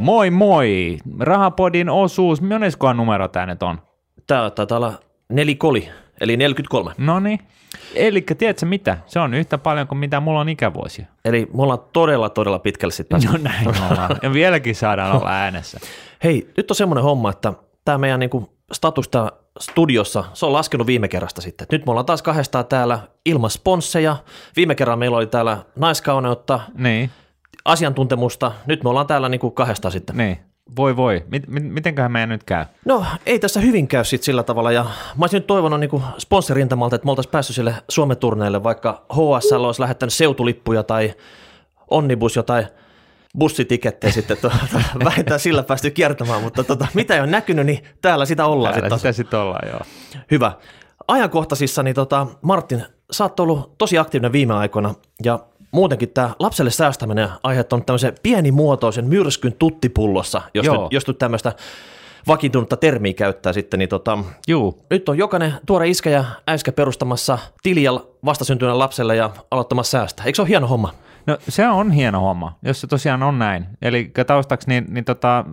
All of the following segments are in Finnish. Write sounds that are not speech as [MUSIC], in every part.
Moi moi! Rahapodin osuus, moneskohan numero tämä nyt on? Tää taitaa olla nelikoli, eli 43. No niin. Eli tiedätkö mitä? Se on yhtä paljon kuin mitä mulla on ikävuosia. Eli me ollaan todella, todella pitkälle sitten. No näin ollaan. Ja vieläkin saadaan olla äänessä. Hei, nyt on semmoinen homma, että tämä meidän niinku status tää studiossa, se on laskenut viime kerrasta sitten. Nyt me ollaan taas kahdestaan täällä ilman sponsseja. Viime kerran meillä oli täällä naiskauneutta, Niin, asiantuntemusta. Nyt me ollaan täällä niinku kahdestaan sitten. niin. Voi voi. Mit, mit, mitenköhän meidän nyt käy? No, ei tässä hyvin käy sit sillä tavalla, ja mä olisin nyt toivonut niin sponsorintamalta, että me oltaisiin päässyt sille Suomen turneelle, vaikka HSL olisi lähettänyt seutulippuja tai Onnibus jotain bussitikettejä sitten, tuota, [LAUGHS] vähintään sillä päästy kiertämään, mutta tota, mitä ei ole näkynyt, niin täällä sitä ollaan Täällä sitten sitä sitten ollaan, joo. Hyvä. Ajankohtaisissa, niin tota, Martin, sä oot ollut tosi aktiivinen viime aikoina ja muutenkin tämä lapselle säästäminen aiheuttanut tämmöisen pienimuotoisen myrskyn tuttipullossa, jos Joo. nyt, jos nyt tämmöistä vakiintunutta termiä käyttää sitten, niin tota, Juu, nyt on jokainen tuore iskä ja äiskä perustamassa tiliä vastasyntyneelle lapselle ja aloittamassa säästä. Eikö se ole hieno homma? No se on hieno homma, jos se tosiaan on näin. Eli taustaksi, niin, niin tota,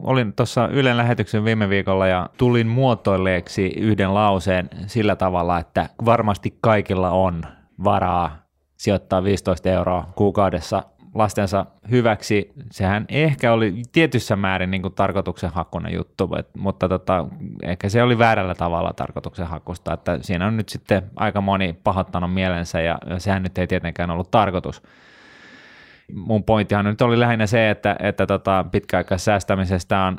olin tuossa Ylen lähetyksen viime viikolla ja tulin muotoilleeksi yhden lauseen sillä tavalla, että varmasti kaikilla on varaa sijoittaa 15 euroa kuukaudessa lastensa hyväksi. Sehän ehkä oli tietyssä määrin niin kuin juttu, mutta tota, ehkä se oli väärällä tavalla tarkoituksenhakusta, että siinä on nyt sitten aika moni pahoittanut mielensä ja, ja sehän nyt ei tietenkään ollut tarkoitus mun pointtihan nyt oli lähinnä se, että, että tota, pitkäaikaissäästämisestä on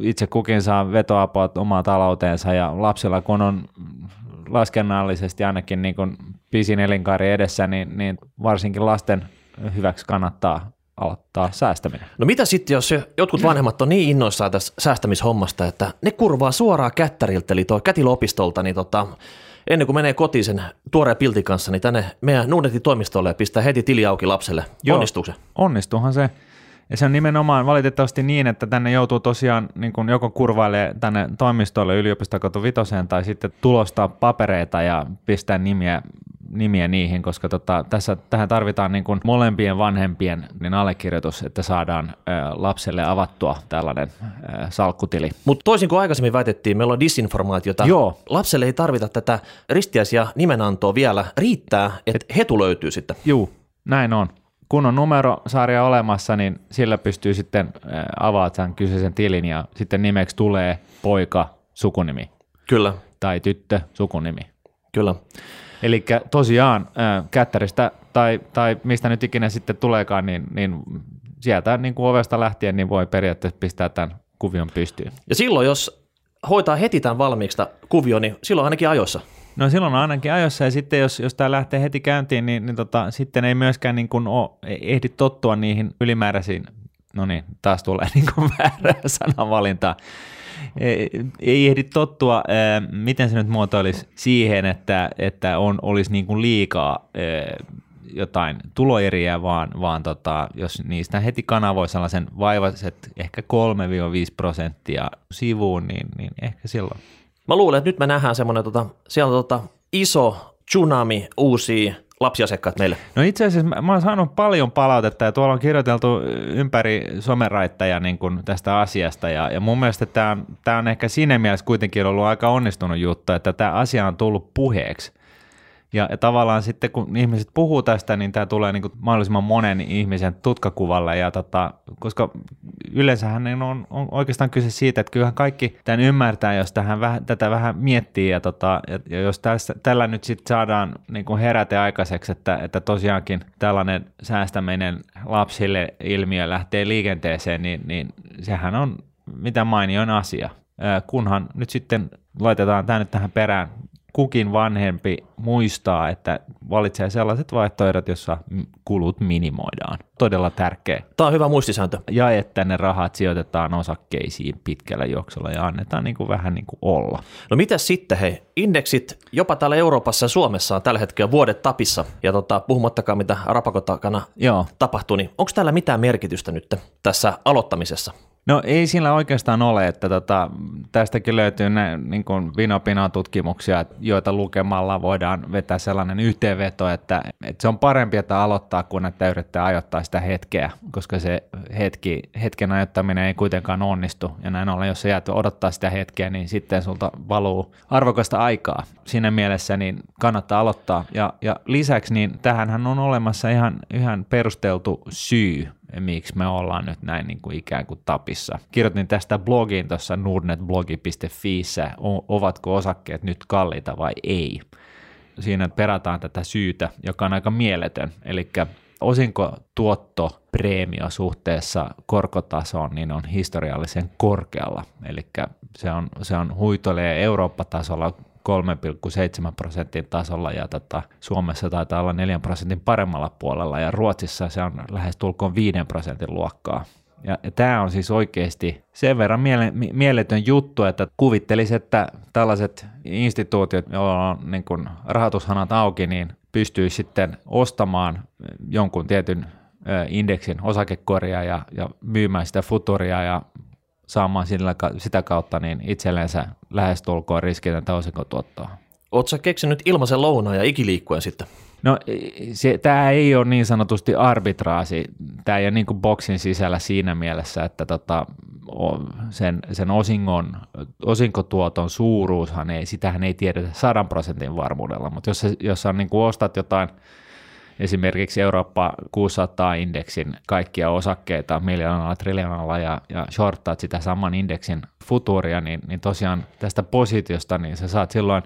itse kukin saa vetoapua omaan talouteensa ja lapsilla kun on laskennallisesti ainakin niin kuin pisin elinkaari edessä, niin, niin varsinkin lasten hyväksi kannattaa aloittaa säästäminen. No mitä sitten, jos jotkut vanhemmat on niin innoissaan tästä säästämishommasta, että ne kurvaa suoraan kättäriltä, eli tuo kätilopistolta, niin tota, ennen kuin menee kotiin sen tuoreen piltin kanssa, niin tänne meidän Nuunetin toimistolle ja pistää heti tili auki lapselle. Joo. Onnistuu se? Onnistuuhan se. Ja se on nimenomaan valitettavasti niin, että tänne joutuu tosiaan niin kuin joko kurvailee tänne toimistolle yliopistokoto vitoseen tai sitten tulostaa papereita ja pistää nimiä, nimiä niihin, koska tota, tässä, tähän tarvitaan niin kuin molempien vanhempien niin allekirjoitus, että saadaan ö, lapselle avattua tällainen ö, salkkutili. Mutta toisin kuin aikaisemmin väitettiin, meillä on disinformaatiota. Joo. Lapselle ei tarvita tätä ristiäisiä nimenantoa vielä. Riittää, että hetu löytyy sitten. Juu, näin on. Kun on numerosarja olemassa, niin sillä pystyy sitten avaamaan sen kyseisen tilin ja sitten nimeksi tulee poika, sukunimi. Kyllä, tai tyttö sukunimi. kyllä. Eli tosiaan kättäristä tai, tai mistä nyt ikinä sitten tuleekaan, niin, niin sieltä niin kuin ovesta lähtien niin voi periaatteessa pistää tämän kuvion pystyyn. Ja silloin, jos hoitaa heti tämän valmiiksi tää kuvio, niin silloin ainakin ajoissa. No silloin on ainakin ajossa ja sitten jos, jos tämä lähtee heti käyntiin, niin, niin tota, sitten ei myöskään niin kuin ole, ehdi tottua niihin ylimääräisiin, no niin, taas tulee [LAUGHS] niin kuin väärää sanavalintaa, ei, ei ehdi tottua, miten se nyt muotoilisi siihen, että, että on, olisi niin kuin liikaa jotain tuloeriä, vaan, vaan tota, jos niistä heti kanavoi sellaisen vaivaiset ehkä 3-5 prosenttia sivuun, niin, niin ehkä silloin. Mä luulen, että nyt me nähdään semmoinen, tota, siellä tota, iso tsunami uusia lapsiasiakkaat meille. No itse asiassa mä, mä oon saanut paljon palautetta ja tuolla on kirjoiteltu ympäri someraittajia niin kuin tästä asiasta ja, ja mun mielestä tämä on, on ehkä siinä mielessä kuitenkin ollut aika onnistunut juttu, että tämä asia on tullut puheeksi. Ja, ja tavallaan sitten kun ihmiset puhuu tästä, niin tämä tulee niin kuin mahdollisimman monen ihmisen tutkakuvalle, ja tota, koska yleensähän niin on, on oikeastaan kyse siitä, että kyllähän kaikki tämän ymmärtää, jos tähän vähän, tätä vähän miettii, ja, tota, ja, ja jos tässä, tällä nyt sitten saadaan niin kuin heräte aikaiseksi, että, että tosiaankin tällainen säästäminen lapsille ilmiö lähtee liikenteeseen, niin, niin sehän on mitä mainion asia. Kunhan nyt sitten laitetaan tämä nyt tähän perään kukin vanhempi muistaa, että valitsee sellaiset vaihtoehdot, jossa kulut minimoidaan. Todella tärkeä. Tämä on hyvä muistisääntö. Ja että ne rahat sijoitetaan osakkeisiin pitkällä juoksulla ja annetaan niin kuin vähän niin kuin olla. No mitä sitten hei, indeksit jopa täällä Euroopassa ja Suomessa on tällä hetkellä vuodet tapissa ja tota, puhumattakaan mitä rapakon takana Joo. tapahtuu, niin onko täällä mitään merkitystä nyt tässä aloittamisessa? No ei sillä oikeastaan ole, että tota, tästäkin löytyy ne niin vinopina-tutkimuksia, joita lukemalla voidaan vetää sellainen yhteenveto, että, että se on parempi, että aloittaa kuin että yrittää ajoittaa sitä hetkeä, koska se hetki, hetken ajottaminen ei kuitenkaan onnistu. Ja näin ollen, jos sä jäät odottaa sitä hetkeä, niin sitten sulta valuu arvokasta aikaa. Siinä mielessä niin kannattaa aloittaa. Ja, ja lisäksi niin tähänhän on olemassa ihan, ihan perusteltu syy, miksi me ollaan nyt näin niin kuin ikään kuin tapissa. Kirjoitin tästä blogiin tuossa nordnetblogi.fiissä, ovatko osakkeet nyt kalliita vai ei. Siinä perataan tätä syytä, joka on aika mieletön, eli osinko tuotto preemio suhteessa korkotasoon niin on historiallisen korkealla, eli se on, se on huitolee Eurooppa-tasolla 3,7 prosentin tasolla ja tota, Suomessa taitaa olla 4 prosentin paremmalla puolella ja Ruotsissa se on lähes tulkoon 5 prosentin luokkaa. Ja, ja tämä on siis oikeasti sen verran miele, mieletön juttu, että kuvittelisi, että tällaiset instituutiot, joilla on niin kun rahoitushanat auki, niin pystyy sitten ostamaan jonkun tietyn indeksin osakekoria ja, ja myymään sitä futuria ja saamaan sillä, sitä kautta niin itsellensä lähestulkoon riskitöntä osinkotuottoa. Oletko sä keksinyt ilmaisen lounaan ja ikiliikkuen sitten? No se, tämä ei ole niin sanotusti arbitraasi, tämä ei ole niin kuin boksin sisällä siinä mielessä, että tota, sen, sen osingon, osinkotuoton suuruushan ei, sitähän ei tiedetä sadan prosentin varmuudella, mutta jos, jos sä niin kuin ostat jotain – esimerkiksi Eurooppa 600-indeksin kaikkia osakkeita miljoonalla, triljoonalla ja, ja shorttaat sitä saman indeksin futuria, niin, niin tosiaan tästä positiosta niin sä saat silloin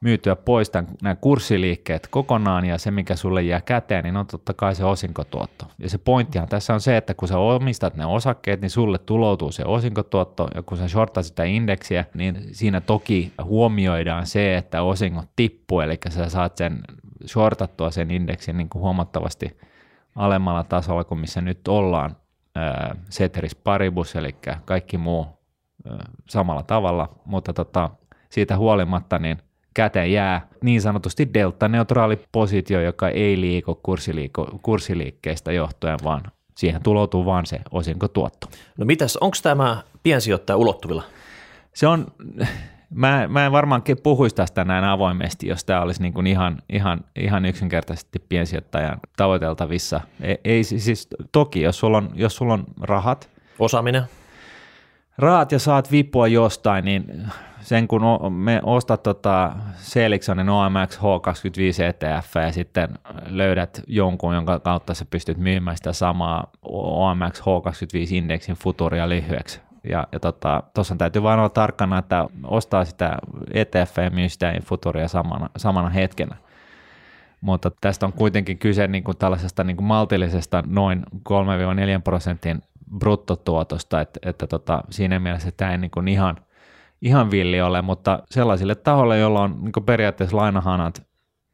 myytyä pois tämän, nämä kurssiliikkeet kokonaan ja se, mikä sulle jää käteen, niin on totta kai se osinkotuotto. Ja se pointtihan tässä on se, että kun sä omistat ne osakkeet, niin sulle tuloutuu se osinkotuotto ja kun sä shorttaat sitä indeksiä, niin siinä toki huomioidaan se, että osingot tippuu, eli sä saat sen shortattua sen indeksin niin kuin huomattavasti alemmalla tasolla kuin missä nyt ollaan. Ceteris paribus, eli kaikki muu samalla tavalla, mutta tota, siitä huolimatta niin käteen jää niin sanotusti delta-neutraali positio, joka ei liiku kurssiliikkeestä johtuen, vaan siihen tuloutuu vaan se osinkotuotto. No mitäs, onko tämä piensijoittaja ulottuvilla? Se on, Mä, mä en varmaankin puhuisi tästä näin avoimesti, jos tämä olisi niin kuin ihan, ihan, ihan yksinkertaisesti piensijoittajan tavoiteltavissa. Ei, ei siis toki, jos sulla, on, jos sulla on rahat. Osaaminen. Rahat ja saat vipua jostain, niin sen kun me ostat tota Seliksonin OMX H25 ETF ja sitten löydät jonkun, jonka kautta sä pystyt myymään sitä samaa OMX H25-indeksin futuria lyhyeksi ja, ja tota, täytyy vain olla tarkkana, että ostaa sitä ETF ja myy sitä futuria samana, samana hetkenä. Mutta tästä on kuitenkin kyse niin kuin tällaisesta niin kuin maltillisesta noin 3-4 prosentin bruttotuotosta, että, että tota, siinä mielessä tämä ei niin kuin ihan, ihan villi ole, mutta sellaisille tahoille, joilla on niin periaatteessa lainahanat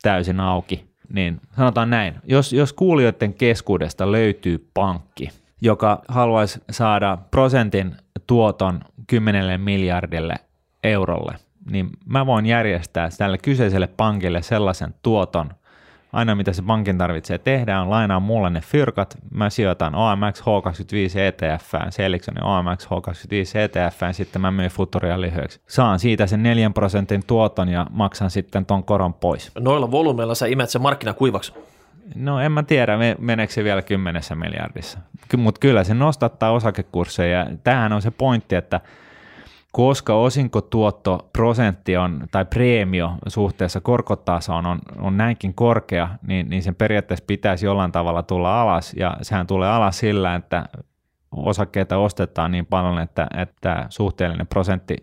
täysin auki, niin sanotaan näin, jos, jos kuulijoiden keskuudesta löytyy pankki, joka haluaisi saada prosentin tuoton 10 miljardille eurolle, niin mä voin järjestää tälle kyseiselle pankille sellaisen tuoton, aina mitä se pankin tarvitsee tehdä on lainaa mulle ne fyrkat, mä sijoitan OMX H25 ETF, Seliksonin OMX H25 ETF, sitten mä myyn futuria lyhyeksi. Saan siitä sen 4 prosentin tuoton ja maksan sitten ton koron pois. Noilla volyymeilla sä imet sen markkina kuivaksi. No en mä tiedä, meneekö se vielä kymmenessä miljardissa. Mutta kyllä se nostattaa osakekursseja. Tämähän on se pointti, että koska osinkotuottoprosentti on, tai preemio suhteessa korkotasoon on, on näinkin korkea, niin, niin sen periaatteessa pitäisi jollain tavalla tulla alas, ja sehän tulee alas sillä, että osakkeita ostetaan niin paljon, että, että suhteellinen prosentti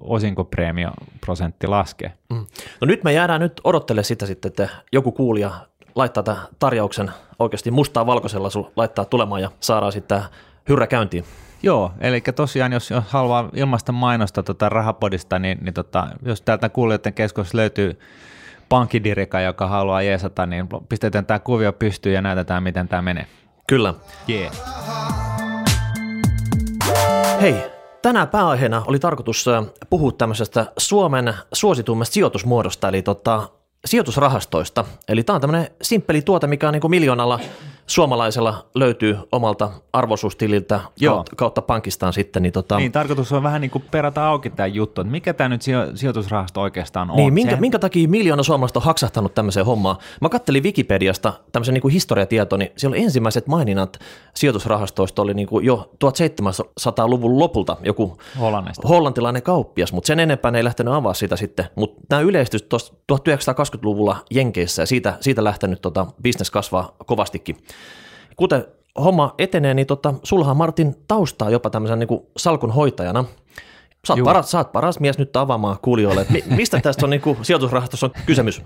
osinkopreemio prosentti laskee. Mm. No nyt me jäädään nyt odottele sitä sitten, että joku kuulija laittaa tämän tarjouksen oikeasti mustaa valkoisella laittaa tulemaan ja saadaan sitten hyrrä käyntiin. Joo, eli tosiaan jos, jos haluaa ilmaista mainosta tota rahapodista, niin, niin tota, jos täältä kuulijoiden keskuudessa löytyy pankkidirika, joka haluaa jeesata, niin pistetään tämä kuvio pystyyn ja näytetään, miten tämä menee. Kyllä. Yeah. Hei, tänään pääaiheena oli tarkoitus puhua tämmöisestä Suomen suositummasta sijoitusmuodosta, eli tota, sijoitusrahastoista. Eli tämä on tämmöinen simppeli tuote, mikä on niin kuin miljoonalla suomalaisella löytyy omalta arvoisuustililtä Joo. kautta, pankistaan sitten. Niin, tota, Niin, tarkoitus on vähän niin kuin perata auki tämä juttu, että mikä tämä nyt sijo- sijoitusrahasto oikeastaan on. Niin, minkä, Sehän- minkä takia miljoona suomalaista on haksahtanut tämmöiseen hommaan? Mä kattelin Wikipediasta tämmöisen niin kuin historiatieto, niin siellä oli ensimmäiset maininnat sijoitusrahastoista oli niin kuin jo 1700-luvun lopulta joku Hollannista. hollantilainen kauppias, mutta sen enempää ne ei lähtenyt avaa sitä sitten. Mutta tämä yleistys tuossa 1920-luvulla Jenkeissä ja siitä, siitä lähtenyt tota, bisnes kasvaa kovastikin. Kuten homma etenee, niin tota, sulhan Martin taustaa jopa tämmöisen niin salkun hoitajana. Sä oot, Juu. paras, sä oot paras mies nyt avaamaan kuulijoille, mi, [LAUGHS] mistä tästä on niin kuin, sijoitusrahastossa on kysymys?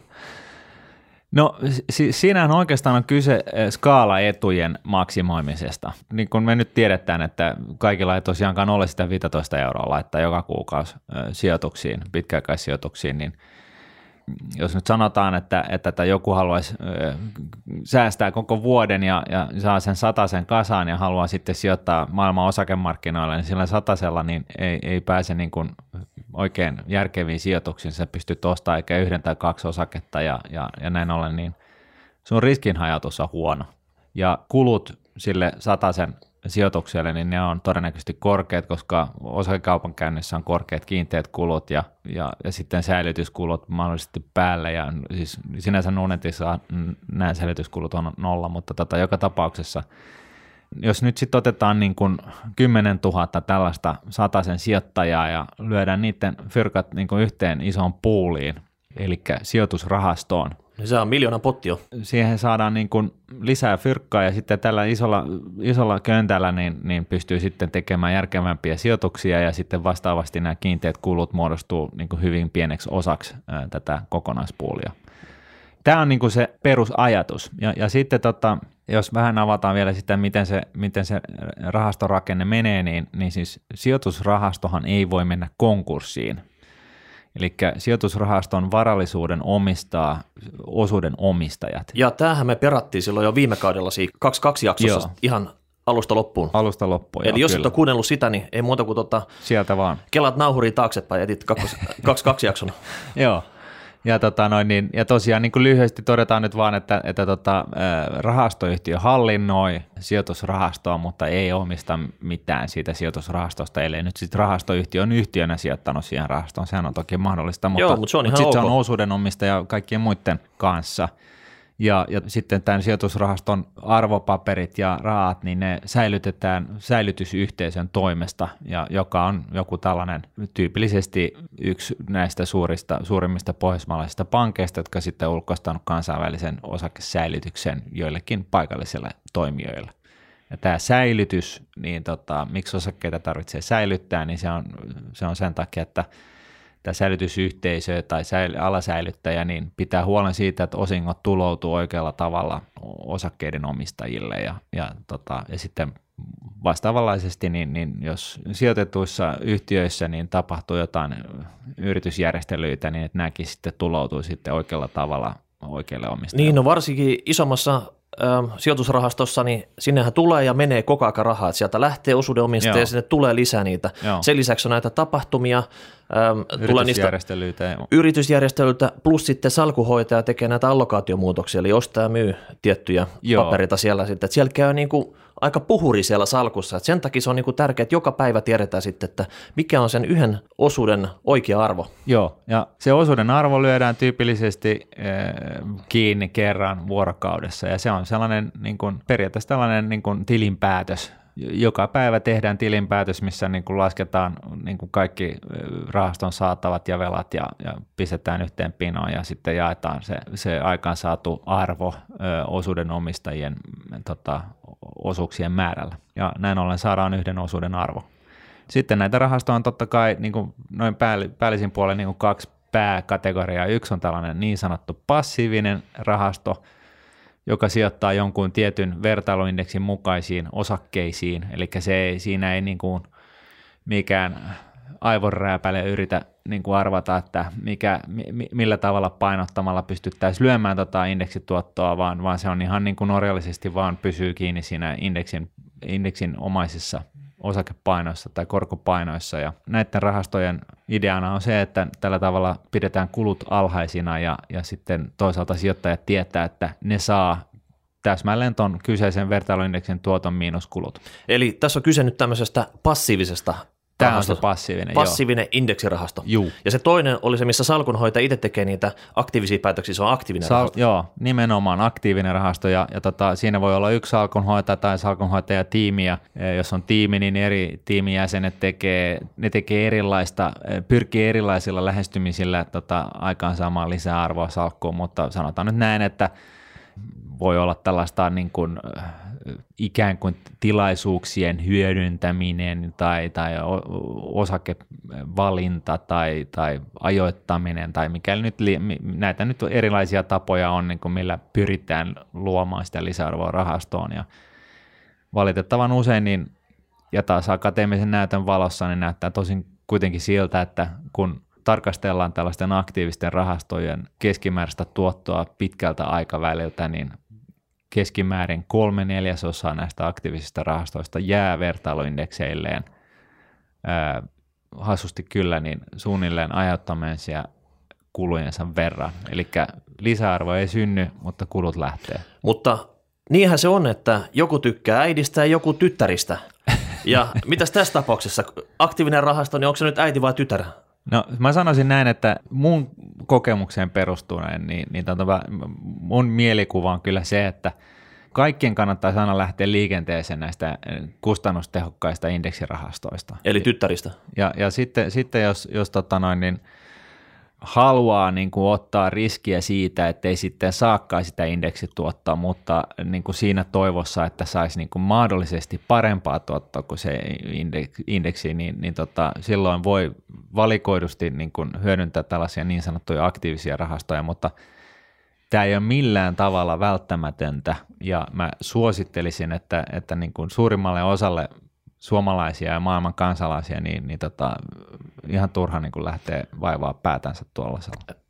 No si- siinähän oikeastaan on kyse eh, skaalaetujen maksimoimisesta. Niin kuin me nyt tiedetään, että kaikilla ei tosiaankaan ole sitä 15 euroa laittaa joka kuukausi eh, sijoituksiin, pitkäaikaissijoituksiin, niin jos nyt sanotaan, että, että, joku haluaisi säästää koko vuoden ja, ja saa sen sen kasaan ja haluaa sitten sijoittaa maailman osakemarkkinoille, niin sillä satasella niin ei, ei pääse niin kuin oikein järkeviin sijoituksiin. Sä pystyt ostamaan eikä yhden tai kaksi osaketta ja, ja, ja näin ollen, niin sun riskinhajatus on huono. Ja kulut sille sen sijoitukselle, niin ne on todennäköisesti korkeat, koska osakekaupankäynnissä on korkeat kiinteät kulut ja, ja, ja sitten säilytyskulut mahdollisesti päälle. Ja siis sinänsä Nunetissa nämä säilytyskulut on nolla, mutta tota, joka tapauksessa jos nyt sitten otetaan niin kuin 10 000 tällaista sataisen sijoittajaa ja lyödään niiden fyrkat niin kuin yhteen isoon puuliin, eli sijoitusrahastoon, se on miljoonan potti jo. siihen saadaan niin kuin lisää fyrkkaa ja sitten tällä isolla, isolla köntällä niin, niin pystyy sitten tekemään järkevämpiä sijoituksia ja sitten vastaavasti nämä kiinteät kulut muodostuu niin kuin hyvin pieneksi osaksi tätä kokonaispuolia. Tämä on niin kuin se perusajatus ja, ja sitten tota, jos vähän avataan vielä sitä, miten se, miten se rahastorakenne menee, niin, niin siis sijoitusrahastohan ei voi mennä konkurssiin, Eli sijoitusrahaston varallisuuden omistaa osuuden omistajat. Ja tämähän me perattiin silloin jo viime kaudella siinä 22 jaksossa Joo. ihan alusta loppuun. Alusta loppuun. Eli joo, jos et kyllä. ole kuunnellut sitä, niin ei muuta kuin tota, Sieltä vaan. kelaat nauhuriin taaksepäin ja etit kakkos, [LAUGHS] kaksi, kaksi jakson. Joo. Ja, tota noin, niin, ja tosiaan niin kuin lyhyesti todetaan nyt vaan, että, että tota, rahastoyhtiö hallinnoi sijoitusrahastoa, mutta ei omista mitään siitä sijoitusrahastosta, ellei nyt sitten rahastoyhtiö on yhtiönä sijoittanut siihen rahastoon. Sehän on toki mahdollista, mutta, Joo, mutta se on ihan sit se ok. on osuudenomistaja kaikkien muiden kanssa. Ja, ja sitten tämän sijoitusrahaston arvopaperit ja rahat, niin ne säilytetään säilytysyhteisön toimesta, ja joka on joku tällainen tyypillisesti yksi näistä suurista, suurimmista pohjoismaalaisista pankeista, jotka sitten on ulkoistanut kansainvälisen osakesäilytyksen joillekin paikallisille toimijoille. Ja tämä säilytys, niin tota, miksi osakkeita tarvitsee säilyttää, niin se on, se on sen takia, että tämä säilytysyhteisö tai säily, alasäilyttäjä niin pitää huolen siitä, että osingot tuloutuu oikealla tavalla osakkeiden omistajille ja, ja, tota, ja sitten vastaavanlaisesti, niin, niin jos sijoitetuissa yhtiöissä niin tapahtuu jotain yritysjärjestelyitä, niin että nämäkin sitten tuloutuu sitten oikealla tavalla oikealle omistajille. Niin, no varsinkin isommassa ö, sijoitusrahastossa, niin sinnehän tulee ja menee koko ajan rahaa, että sieltä lähtee osuudenomistaja Joo. ja sinne tulee lisää niitä. Joo. Sen lisäksi on näitä tapahtumia, ö, tulee niistä Yritysjärjestelyitä ja yritysjärjestelyltä, plus sitten salkuhoitaja tekee näitä allokaatiomuutoksia, eli ostaa ja myy tiettyjä Joo. papereita siellä sitten. Että siellä käy niin kuin aika puhuri siellä salkussa, että sen takia se on niin kuin tärkeää, että joka päivä tiedetään sitten, että mikä on sen yhden osuuden oikea arvo. Joo, ja se osuuden arvo lyödään tyypillisesti äh, kiinni kerran vuorokaudessa, ja se on sellainen niin kuin, periaatteessa tällainen niin kuin tilinpäätös. Joka päivä tehdään tilinpäätös, missä niin kuin lasketaan niin kuin kaikki rahaston saatavat ja velat ja, ja pistetään yhteen pinoon ja sitten jaetaan se, se aikaansaatu arvo ö, osuuden omistajien tota, osuuksien määrällä. Ja näin ollen saadaan yhden osuuden arvo. Sitten näitä rahastoja on totta kai niin kuin noin päälli, päällisin puolen niin kuin kaksi pääkategoriaa. Yksi on tällainen niin sanottu passiivinen rahasto, joka sijoittaa jonkun tietyn vertailuindeksin mukaisiin osakkeisiin, eli se ei, siinä ei niin kuin mikään aivonrääpäle yritä niin kuin arvata, että mikä, mi, millä tavalla painottamalla pystyttäisiin lyömään tota indeksituottoa, vaan, vaan se on ihan niin kuin orjallisesti vaan pysyy kiinni siinä indeksin, indeksin omaisissa osakepainoissa tai korkopainoissa. Ja näiden rahastojen ideana on se, että tällä tavalla pidetään kulut alhaisina ja, ja sitten toisaalta sijoittajat tietää, että ne saa täsmälleen tuon kyseisen vertailuindeksin tuoton miinuskulut. Eli tässä on kyse nyt tämmöisestä passiivisesta Tämä on se passiivinen, passiivinen indeksirahasto. Juu. Ja se toinen oli se, missä salkunhoitaja itse tekee niitä aktiivisia päätöksiä, se on aktiivinen Sal- rahasto. joo, nimenomaan aktiivinen rahasto ja, ja tota, siinä voi olla yksi salkunhoitaja tai salkunhoitaja tiimi ja e, jos on tiimi, niin eri tiimin jäsenet tekee, ne tekee erilaista, e, pyrkii erilaisilla lähestymisillä tota, aikaansaamaan lisää arvoa salkkuun, mutta sanotaan nyt näin, että voi olla tällaista niin kuin, äh, ikään kuin tilaisuuksien hyödyntäminen tai, tai osakevalinta tai, tai ajoittaminen tai mikäli nyt, näitä nyt erilaisia tapoja on, niin kuin millä pyritään luomaan sitä lisäarvoa rahastoon. Ja valitettavan usein niin, ja taas akateemisen näytön valossa niin näyttää tosin kuitenkin siltä, että kun tarkastellaan tällaisten aktiivisten rahastojen keskimääräistä tuottoa pitkältä aikaväliltä, niin keskimäärin kolme neljäsosaa näistä aktiivisista rahastoista jää vertailuindekseilleen hassusti kyllä niin suunnilleen ajattamensa kulujensa verran. Eli lisäarvo ei synny, mutta kulut lähtee. Mutta niinhän se on, että joku tykkää äidistä ja joku tyttäristä. Ja mitäs tässä tapauksessa? Aktiivinen rahasto, niin onko se nyt äiti vai tytär? No mä sanoisin näin, että mun kokemukseen perustuen, niin, niin tota, mun mielikuva on kyllä se, että kaikkien kannattaisi aina lähteä liikenteeseen näistä kustannustehokkaista indeksirahastoista. Eli tyttäristä. Ja, ja sitten, sitten jos, jos tota noin, niin haluaa niin kuin ottaa riskiä siitä, että ei sitten saakaan sitä indeksituottoa, mutta niin kuin siinä toivossa, että saisi niin kuin mahdollisesti parempaa tuottoa kuin se indeksi, niin, niin tota, silloin voi valikoidusti niin kuin hyödyntää tällaisia niin sanottuja aktiivisia rahastoja, mutta tämä ei ole millään tavalla välttämätöntä. Ja mä suosittelisin, että, että niin kuin suurimmalle osalle suomalaisia ja maailman kansalaisia, niin, niin tota, ihan turha niin kuin lähtee vaivaa päätänsä tuollaisella.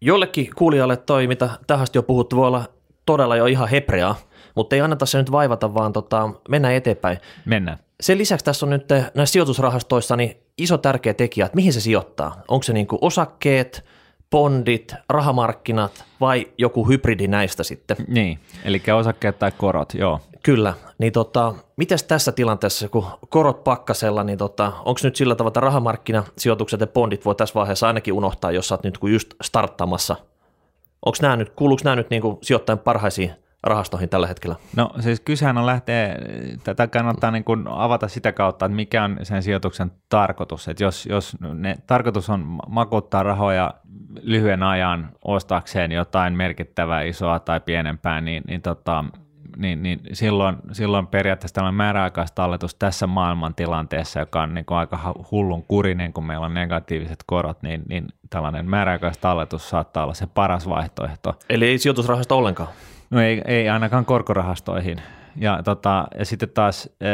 Jollekin kuulijalle toi, mitä tähän asti on puhuttu, voi olla todella jo ihan hebreaa, mutta ei anneta se nyt vaivata, vaan tota, mennään eteenpäin. Mennään. Sen lisäksi tässä on nyt näissä sijoitusrahastoissa niin iso tärkeä tekijä, että mihin se sijoittaa. Onko se niin kuin osakkeet, bondit, rahamarkkinat vai joku hybridi näistä sitten? Niin, eli osakkeet tai korot, joo. Kyllä, niin tota, mites tässä tilanteessa, kun korot pakkasella, niin tota, onko nyt sillä tavalla, että rahamarkkinasijoitukset ja bondit voi tässä vaiheessa ainakin unohtaa, jos sä oot nyt just starttamassa? Onko nämä nyt, kuuluuko nämä nyt niin kuin sijoittajan parhaisiin rahastoihin tällä hetkellä? No siis kysehän on lähteä, tätä kannattaa niin kuin avata sitä kautta, että mikä on sen sijoituksen tarkoitus. Että jos, jos ne, tarkoitus on makuuttaa rahoja lyhyen ajan ostaakseen jotain merkittävää, isoa tai pienempää, niin, niin, tota, niin, niin silloin, silloin periaatteessa tällainen määräaikaista talletus tässä maailman tilanteessa, joka on niin kuin aika hullun kurinen, kun meillä on negatiiviset korot, niin, niin tällainen määräaikaista talletus saattaa olla se paras vaihtoehto. Eli ei sijoitusrahasto ollenkaan? No ei, ei ainakaan korkorahastoihin. Ja, tota, ja sitten taas e,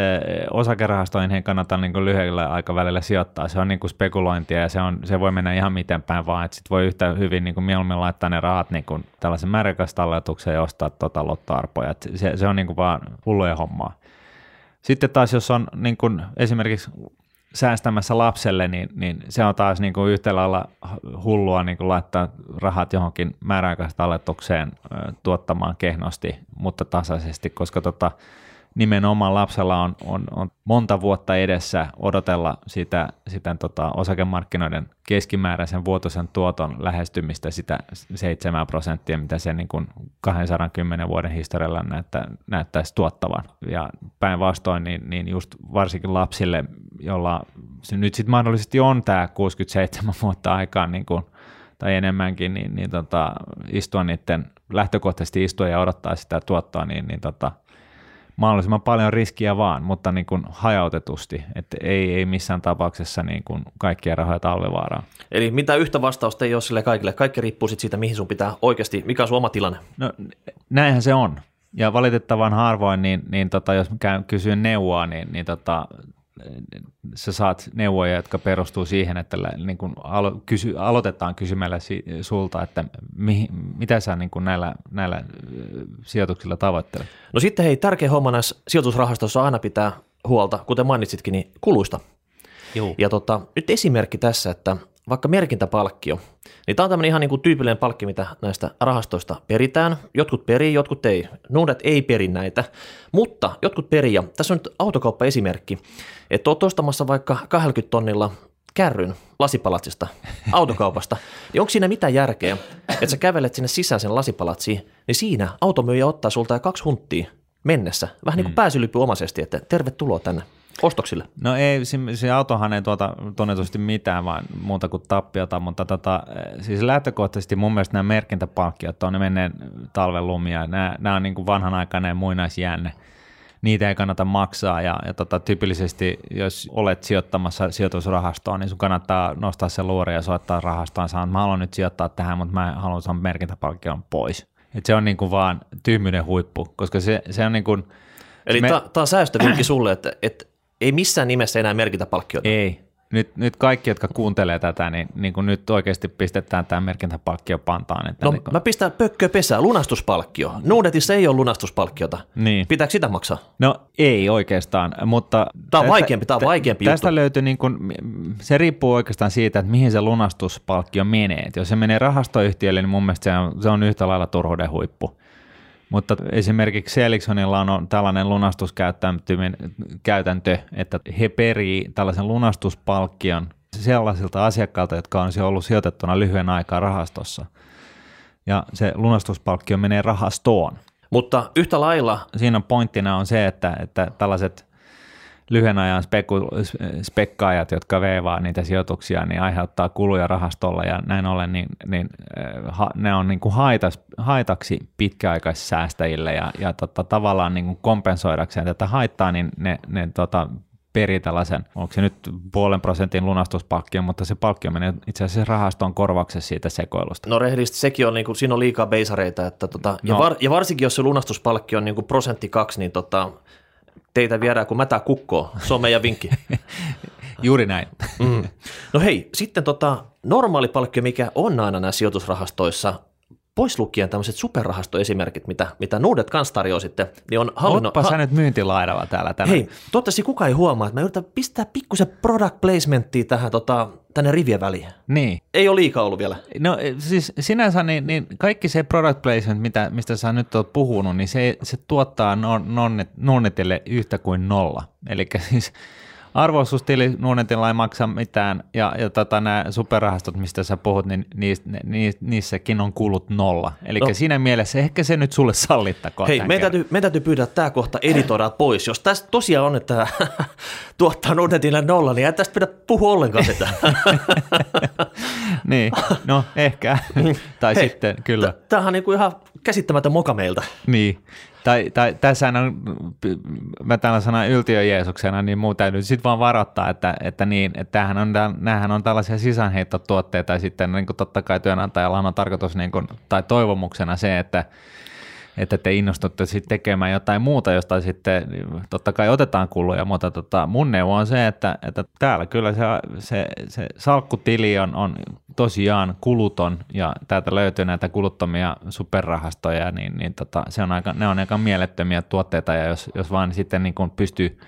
osakerahastoihin ei kannata niin lyhyellä aikavälillä sijoittaa. Se on niin kuin spekulointia ja se, on, se voi mennä ihan miten päin vaan. Sitten voi yhtä hyvin niin kuin mieluummin laittaa ne rahat niin kuin tällaisen määräaikaistalletukseen ja ostaa tota lottoarpoja. Se, se on niin kuin vaan hulluja hommaa. Sitten taas jos on niin kuin esimerkiksi säästämässä lapselle, niin, niin se on taas niin kuin yhtä lailla hullua niin kuin laittaa rahat johonkin määräaikaiseen talletukseen tuottamaan kehnosti, mutta tasaisesti, koska tota, nimenomaan lapsella on, on, on monta vuotta edessä odotella sitä, sitä tota, osakemarkkinoiden keskimääräisen vuotuisen tuoton lähestymistä sitä 7 prosenttia, mitä se niin kuin 210 vuoden historialla näyttä, näyttäisi tuottavan. Ja päinvastoin, niin, niin just varsinkin lapsille, jolla se nyt sitten mahdollisesti on tämä 67 [LAUGHS] vuotta aikaa niin kuin, tai enemmänkin, niin, niin tota, istua niiden, lähtökohtaisesti istua ja odottaa sitä tuottoa, niin, niin tota, mahdollisimman paljon riskiä vaan, mutta niin kuin hajautetusti, että ei, ei missään tapauksessa niin kuin kaikkia rahoja talvivaaraan. Eli mitä yhtä vastausta ei ole sille kaikille, kaikki riippuu siitä, mihin sun pitää oikeasti, mikä on sun oma tilanne. No näinhän se on, ja valitettavan harvoin, niin, niin tota, jos käyn kysyä neuvoa, niin, niin tota, sä saat neuvoja, jotka perustuu siihen, että niin kun alo, kysy, aloitetaan kysymällä si, sulta, että mi, mitä sä niin kun näillä, näillä sijoituksilla tavoittelet? No sitten hei, tärkeä homma näissä sijoitusrahastoissa aina pitää huolta, kuten mainitsitkin, niin kuluista. Joo. Ja tota, nyt esimerkki tässä, että vaikka merkintäpalkkio, niin tämä on tämmöinen ihan niin kuin tyypillinen palkki, mitä näistä rahastoista peritään. Jotkut perii, jotkut ei. Nuudet ei peri näitä, mutta jotkut perii. Ja tässä on nyt autokauppa-esimerkki, että olet ostamassa vaikka 20 tonnilla kärryn lasipalatsista [LAUGHS] autokaupasta, niin onko siinä mitään järkeä, että sä kävelet sinne sisäisen lasipalatsiin, niin siinä automyyjä ottaa sulta kaksi hunttia mennessä, vähän niin kuin mm. pääsylypy omaisesti, että tervetuloa tänne ostoksille. No ei, se, se autohan ei tuota tunnetusti mitään, vaan muuta kuin tappiota, mutta tota, siis lähtökohtaisesti mun mielestä nämä merkintäpalkkiot on ne menneen talven lumia, nämä, nämä on niin kuin vanhanaikainen muinaisjänne niitä ei kannata maksaa ja, ja tota, tyypillisesti jos olet sijoittamassa sijoitusrahastoon, niin sun kannattaa nostaa se luuri ja soittaa rahastoon sanoa, että mä haluan nyt sijoittaa tähän, mutta mä haluan saada merkintäpalkkion pois. Et se on niin kuin vaan tyhmyyden huippu, koska se, se on niin kuin, Eli me... tämä on säästövinkki sulle, että, että ei missään nimessä enää merkitä palkkiota. Ei, nyt, nyt kaikki, jotka kuuntelee tätä, niin, niin kuin nyt oikeasti pistetään tämä merkintäpalkkio pantaan. Että no niin kuin... mä pistän pökkö pesää, lunastuspalkkio. Nuudetissa ei ole lunastuspalkkiota. Niin. Pitääkö sitä maksaa? No ei oikeastaan, mutta... Tämä on tästä, vaikeampi, tämä on vaikeampi Tästä juttu. löytyy, niin kuin, se riippuu oikeastaan siitä, että mihin se lunastuspalkkio menee. Et jos se menee rahastoyhtiölle, niin mun mielestä se on, se on yhtä lailla turhuuden huippu. Mutta esimerkiksi Elixonilla on tällainen lunastuskäytäntö, että he perii tällaisen lunastuspalkkion sellaisilta asiakkailta, jotka on ollut sijoitettuna lyhyen aikaa rahastossa. Ja se lunastuspalkkio menee rahastoon. Mutta yhtä lailla... Siinä pointtina on se, että, että tällaiset lyhyen ajan speku, spekkaajat, jotka veivaa niitä sijoituksia, niin aiheuttaa kuluja rahastolla ja näin ollen niin, niin, ha, ne on niin kuin haitas, haitaksi pitkäaikaissäästäjille ja, ja tota, tavallaan niin kuin kompensoidakseen tätä haittaa, niin ne, ne tota, perii tällaisen, onko se nyt puolen prosentin lunastuspalkkio, mutta se palkkio menee itse asiassa rahastoon korvauksessa siitä sekoilusta. No rehellisesti sekin on, niin kuin, siinä on liikaa beisareita, että tota, no. ja, var, ja, varsinkin jos se lunastuspalkkio on niin kuin prosentti kaksi, niin tota, teitä viedään kuin mätä kukkoa. Se on meidän vinkki. [LAUGHS] Juuri näin. Mm. No hei, sitten tota, normaali palkkio, mikä on aina näissä sijoitusrahastoissa, pois lukien tämmöiset superrahastoesimerkit, mitä, mitä Nuudet kanssa tarjoaa sitten, niin on hallinno... Ootpa sä nyt myyntilaidalla täällä tänään. Hei, toivottavasti kukaan ei huomaa, että mä yritän pistää pikkusen product placementtia tähän tota, tänne rivien väliin. Niin. Ei ole liikaa ollut vielä. No siis sinänsä niin, niin kaikki se product placement, mitä, mistä sä nyt oot puhunut, niin se, se tuottaa non, nonnetille yhtä kuin nolla. Eli siis arvoisuustili nuunetilla ei maksa mitään, ja, ja tota, nämä superrahastot, mistä sä puhut, niin niis, ni, niissäkin on kulut nolla. Eli no. siinä mielessä ehkä se nyt sulle sallittakoon. Hei, meidän täytyy, me täytyy pyydä tämä kohta editoida pois. Jos tästä tosiaan on, että [LAUGHS] tuottaa nuunetille nolla, niin ei tästä pidä puhua ollenkaan sitä. [LAUGHS] niin, no ehkä. [LAUGHS] tai Hei, sitten, kyllä. Tämähän on niinku ihan käsittämätön moka meiltä. Niin, tai, tai tässä on, mä täällä sanan yltiö Jeesuksena, niin muu täytyy sitten vaan varoittaa, että, että, niin, että tämähän on, näähän on tällaisia sisäänheittotuotteita ja sitten niin kuin totta kai työnantajalla on tarkoitus niin kuin, tai toivomuksena se, että että te innostutte sitten tekemään jotain muuta, josta sitten totta kai otetaan kuluja, mutta tota, mun neuvo on se, että, että täällä kyllä se, se, se salkkutili on, on tosiaan kuluton ja täältä löytyy näitä kuluttomia superrahastoja, niin, niin tota, se on aika, ne on aika mielettömiä tuotteita ja jos, jos vaan sitten niin kuin pystyy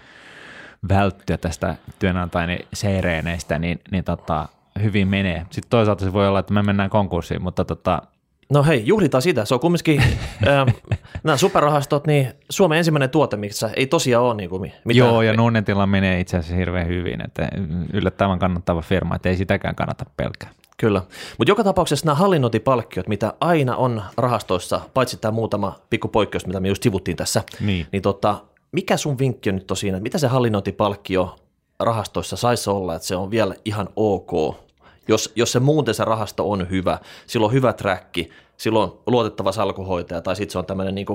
välttyä tästä työnantajien seireeneistä, niin, niin tota, hyvin menee. Sitten toisaalta se voi olla, että me mennään konkurssiin, mutta tota, No hei, juhlitaan sitä. Se on kumminkin, [LAUGHS] äh, nämä superrahastot, niin Suomen ensimmäinen tuote, missä ei tosiaan ole niin kuin mitään. Joo, ja Nunnetilla menee itse asiassa hirveän hyvin, että yllättävän kannattava firma, että ei sitäkään kannata pelkää. Kyllä, mutta joka tapauksessa nämä hallinnointipalkkiot, mitä aina on rahastoissa, paitsi tämä muutama pikku poikkeus, mitä me just sivuttiin tässä, niin, niin tota, mikä sun vinkki on nyt tosiaan, mitä se hallinnointipalkkio rahastoissa saisi olla, että se on vielä ihan ok jos, jos se muuten se rahasto on hyvä, silloin on hyvä träkki, silloin on luotettava salkuhoitaja tai sitten se on tämmöinen niin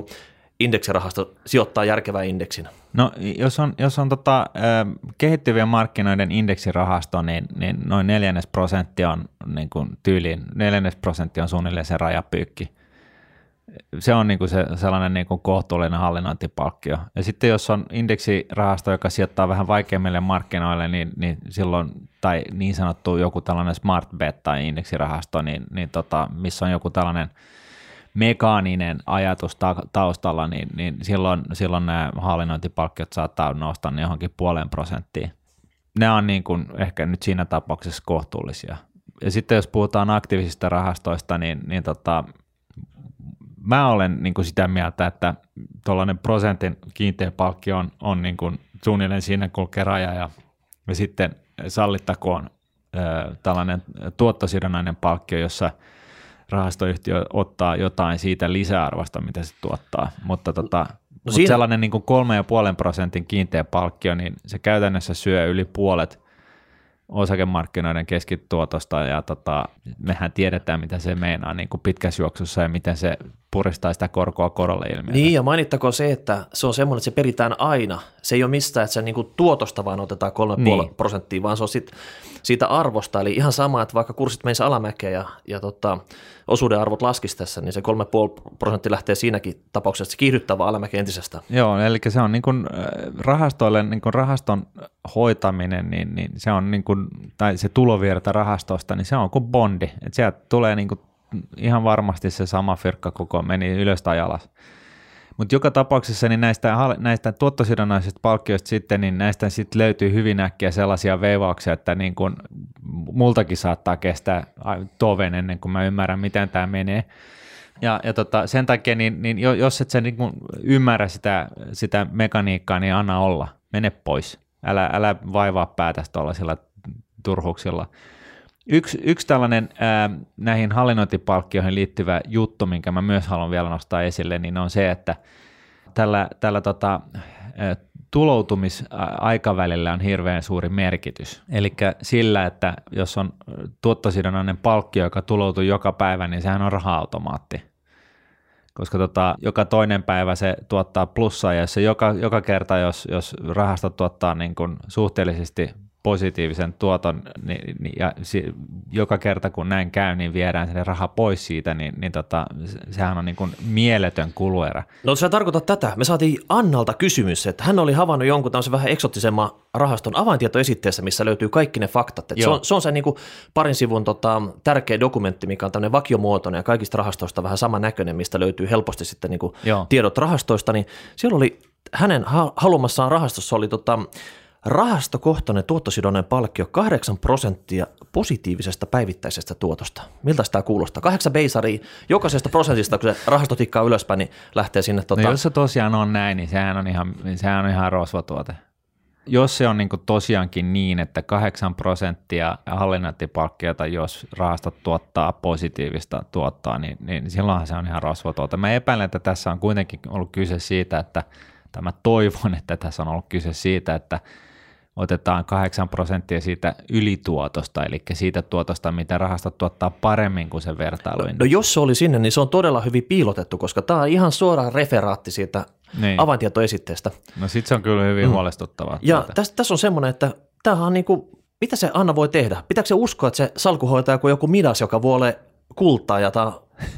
indeksirahasto sijoittaa järkevää indeksin. No jos on, jos on tota, kehittyvien markkinoiden indeksirahasto, niin, niin noin neljännes prosentti on niin kuin tyyliin, neljännes prosentti on suunnilleen se rajapyykki se on niinku se sellainen niinku kohtuullinen hallinnointipalkkio. Ja sitten jos on indeksirahasto, joka sijoittaa vähän vaikeimmille markkinoille, niin, niin silloin, tai niin sanottu joku tällainen smart bet tai indeksirahasto, niin, niin tota, missä on joku tällainen mekaaninen ajatus ta- taustalla, niin, niin silloin, silloin nämä hallinnointipalkkiot saattaa nousta johonkin puoleen prosenttiin. Ne on niin kuin ehkä nyt siinä tapauksessa kohtuullisia – ja sitten jos puhutaan aktiivisista rahastoista, niin, niin tota, mä olen niin kuin sitä mieltä, että tuollainen prosentin kiinteä palkki on, on niin kuin suunnilleen siinä kulkee raja ja, ja sitten sallittakoon ö, tällainen tuottosidonnainen palkkio, jossa rahastoyhtiö ottaa jotain siitä lisäarvosta, mitä se tuottaa, mutta tota, no mutta siinä... sellainen niin kuin 3,5 prosentin kiinteä palkkio, niin se käytännössä syö yli puolet osakemarkkinoiden keskituotosta ja tota, mehän tiedetään, mitä se meinaa niin kuin pitkässä juoksussa ja miten se puristaa sitä korkoa korolle ilmiötä. Niin ja mainittakoon se, että se on semmoinen, että se peritään aina. Se ei ole mistään, että se niin kuin tuotosta vaan otetaan 3,5 niin. prosenttia, vaan se on sit siitä arvosta. Eli ihan sama, että vaikka kurssit menisivät alamäkeä ja, ja tota, osuuden arvot laskisi tässä, niin se 3,5 prosenttia lähtee siinäkin tapauksessa, että se kiihdyttää vaan alamäkeä entisestä. Joo, eli se on niin kuin rahastoille, niin kuin rahaston hoitaminen, niin, niin se on niin kuin, tai se tulovirta rahastosta, niin se on kuin bondi. Että sieltä tulee niin kuin ihan varmasti se sama fyrkka koko meni ylös tai alas. Mutta joka tapauksessa niin näistä, näistä tuottosidonnaisista palkkioista sitten, niin näistä sitten löytyy hyvin äkkiä sellaisia veivauksia, että niin kun multakin saattaa kestää toven ennen kuin mä ymmärrän, miten tämä menee. Ja, ja tota, sen takia, niin, niin jos et sä niin kun ymmärrä sitä, sitä mekaniikkaa, niin anna olla, mene pois. Älä, älä vaivaa päätäsi tuollaisilla turhuksilla. Yksi, yksi tällainen ää, näihin hallinnointipalkkioihin liittyvä juttu, minkä mä myös haluan vielä nostaa esille, niin on se, että tällä, tällä tota, tuloutumisaikavälillä on hirveän suuri merkitys. Eli sillä, että jos on tuottosidonnainen palkkio, joka tuloutuu joka päivä, niin sehän on raha-automaatti. Koska tota, joka toinen päivä se tuottaa plussaa, ja se joka, joka kerta, jos, jos rahasto tuottaa niin kuin suhteellisesti positiivisen tuoton, niin, niin, ja si, joka kerta kun näin käy, niin viedään sen raha pois siitä, niin, niin tota, sehän on niin kuin mieletön kuluerä. No sä tarkoitat tätä. Me saatiin Annalta kysymys, että hän oli havainnut jonkun tämmöisen vähän eksotisemman rahaston avaintietoesitteessä, missä löytyy kaikki ne faktat. se, on, se on se niin kuin parin sivun tota, tärkeä dokumentti, mikä on tämmöinen vakiomuotoinen ja kaikista rahastoista vähän sama näköinen, mistä löytyy helposti sitten niin kuin tiedot rahastoista, niin siellä oli hänen halumassaan rahastossa oli tota, Rahastokohtainen tuottosidonnainen palkkio 8 prosenttia positiivisesta päivittäisestä tuotosta. Miltä tämä kuulostaa? 8 beisaria jokaisesta prosentista, kun se rahasto tikkaa ylöspäin, niin lähtee sinne. Tota... No jos se tosiaan on näin, niin sehän on ihan, sehän on ihan rosvatuote. Jos se on niin tosiaankin niin, että 8 prosenttia hallinnointipalkkiota, jos rahastot tuottaa positiivista tuottaa, niin, niin silloinhan se on ihan rosvatuote. Mä epäilen, että tässä on kuitenkin ollut kyse siitä, että tämä toivon, että tässä on ollut kyse siitä, että otetaan 8 prosenttia siitä ylituotosta, eli siitä tuotosta, mitä rahastot tuottaa paremmin kuin se vertailu. No, no jos se oli sinne, niin se on todella hyvin piilotettu, koska tämä on ihan suora referaatti siitä niin. avaintietoesitteestä. No sitten se on kyllä hyvin mm. huolestuttavaa. Ja tässä, tässä on semmoinen, että tämähän on niin kuin, mitä se Anna voi tehdä? Pitääkö se uskoa, että se salkuhoitaja kuin joku Midas, joka vuolee kultaa ja tämä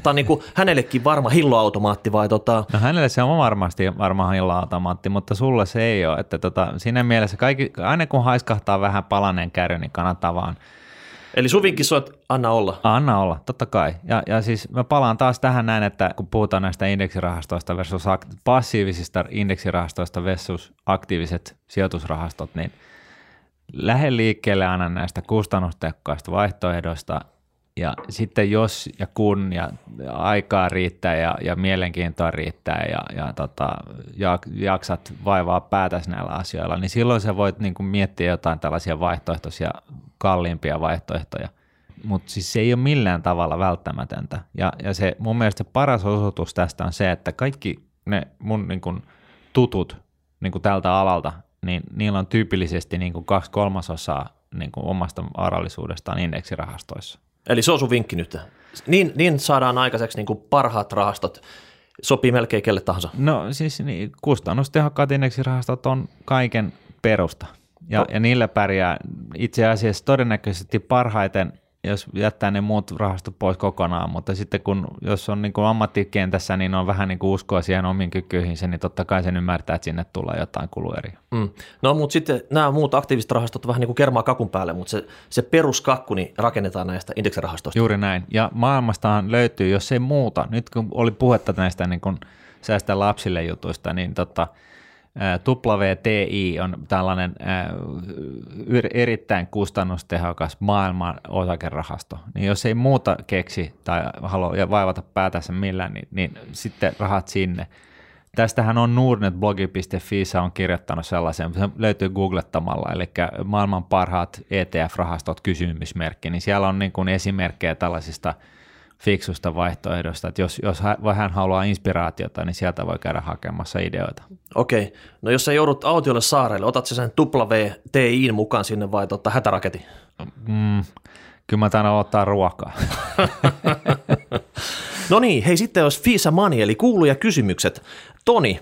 on niin kuin hänellekin varma hilloautomaatti vai tota? No hänelle se on varmasti varma hilloautomaatti, mutta sulle se ei ole. Että tota, siinä mielessä kaikki, aina kun haiskahtaa vähän palaneen kärry, niin kannattaa vaan Eli suvinkin soit anna olla. Anna olla, totta kai. Ja, ja siis mä palaan taas tähän näin, että kun puhutaan näistä indeksirahastoista versus passiivisista indeksirahastoista versus aktiiviset sijoitusrahastot, niin lähde liikkeelle aina näistä kustannustehokkaista vaihtoehdoista ja sitten jos ja kun ja aikaa riittää ja, ja mielenkiintoa riittää ja, ja tota, jaksat vaivaa päätäsi näillä asioilla, niin silloin sä voit niin kuin miettiä jotain tällaisia vaihtoehtoisia kalliimpia vaihtoehtoja. Mutta siis se ei ole millään tavalla välttämätöntä. Ja, ja se mun mielestä paras osoitus tästä on se, että kaikki ne mun niin kuin, tutut niin kuin tältä alalta, niin niillä on tyypillisesti niin kuin kaksi kolmasosaa niin kuin omasta varallisuudestaan indeksirahastoissa. Eli se on sun vinkki nyt. Niin, niin saadaan aikaiseksi niin kuin parhaat rahastot. Sopii melkein kelle tahansa. No siis niin, kustannustehokkaat indeksirahastot on kaiken perusta. Ja, no. ja niillä pärjää itse asiassa todennäköisesti parhaiten jos jättää ne muut rahastot pois kokonaan, mutta sitten kun, jos on niin kuin ammattikentässä, niin on vähän niin kuin uskoa siihen omiin kykyihinsä, niin totta kai sen ymmärtää, että sinne tulee jotain kulueriä. Mm. No mutta sitten nämä muut aktiiviset rahastot vähän niin kuin kermaa kakun päälle, mutta se, se peruskakku niin rakennetaan näistä indeksirahastoista. Juuri näin. Ja maailmastahan löytyy, jos ei muuta, nyt kun oli puhetta näistä niin kuin säästä lapsille jutuista, niin tota, WTI on tällainen erittäin kustannustehokas maailman osakerahasto, niin jos ei muuta keksi tai halua ja vaivata päätänsä millään, niin, niin sitten rahat sinne. Tästähän on nordnetblogi.fi on kirjoittanut sellaisen, se löytyy googlettamalla, eli maailman parhaat ETF-rahastot kysymysmerkki, niin siellä on niin kuin esimerkkejä tällaisista – fiksusta vaihtoehdosta, että jos, jos vähän haluaa inspiraatiota, niin sieltä voi käydä hakemassa ideoita. Okei, no jos sä joudut autiolle saarelle, otat sen WTI mukaan sinne vai totta hätäraketin? Mm, kyllä mä tänään ottaa ruokaa. [LAUGHS] no niin, hei sitten jos Fisa Money, eli kuuluja kysymykset. Toni,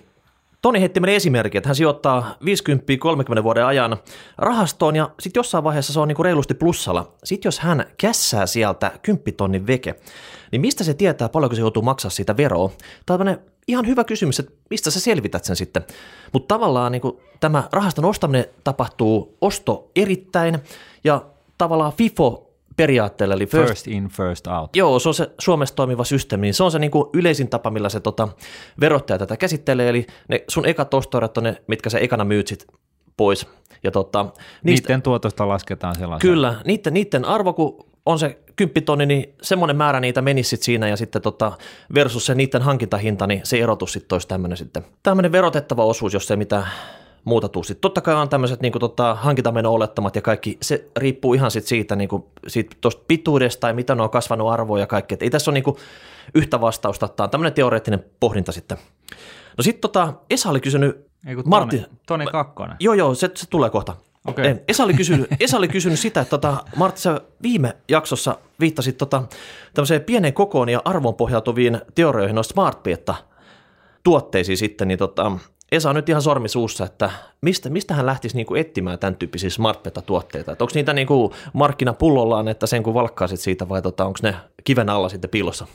Toni heitti meille esimerkki, että hän sijoittaa 50-30 vuoden ajan rahastoon ja sitten jossain vaiheessa se on niinku reilusti plussalla. Sitten jos hän kässää sieltä 10 tonnin veke, niin mistä se tietää, paljonko se joutuu maksaa siitä veroa? Tämä on ihan hyvä kysymys, että mistä sä selvität sen sitten. Mutta tavallaan niin tämä rahaston ostaminen tapahtuu osto erittäin ja tavallaan FIFO periaatteella. Eli first, first in, first out. Joo, se on se Suomessa toimiva systeemi, se on se niin kuin yleisin tapa, millä se tota, verottaja tätä käsittelee, eli ne sun ekat ostoerät on ne, mitkä sä ekana myyt sit pois. Ja tota, niistä, niiden tuotosta lasketaan sellaisen. Kyllä, niiden, niiden arvo, kun on se kymppitonni, niin semmoinen määrä niitä menisi sit siinä ja sitten tota, versus se niiden hankintahinta, niin se erotus sitten olisi tämmöinen sitten. Tämmöinen verotettava osuus, jos ei mitään muuta tuu. Sitten totta kai on tämmöiset niin tota, hankintameno-olettamat ja kaikki, se riippuu ihan sit siitä, niin kuin, siitä tosta pituudesta tai mitä ne on kasvanut arvoa ja kaikki. Et ei tässä ole niin kuin, yhtä vastausta, tämä on tämmöinen teoreettinen pohdinta sitten. No sitten tota, Esa oli kysynyt, ei kun Martti, Toni, Toni Kakkonen. Joo, joo, se, se tulee kohta. Okay. Esa, oli kysynyt, Esa oli kysynyt sitä, että tota, Martti, sä viime jaksossa viittasit tota, tämmöiseen pienen kokoon ja arvon pohjautuviin teorioihin noista smartpietta tuotteisiin sitten, niin tota, Esa on nyt ihan sormi suussa, että mistä, mistä hän lähtisi niin etsimään tämän tyyppisiä smartbeta-tuotteita? Onko niitä niin kuin markkinapullollaan, että sen kun valkkaisit siitä vai tota, onko ne kiven alla sitten piilossa?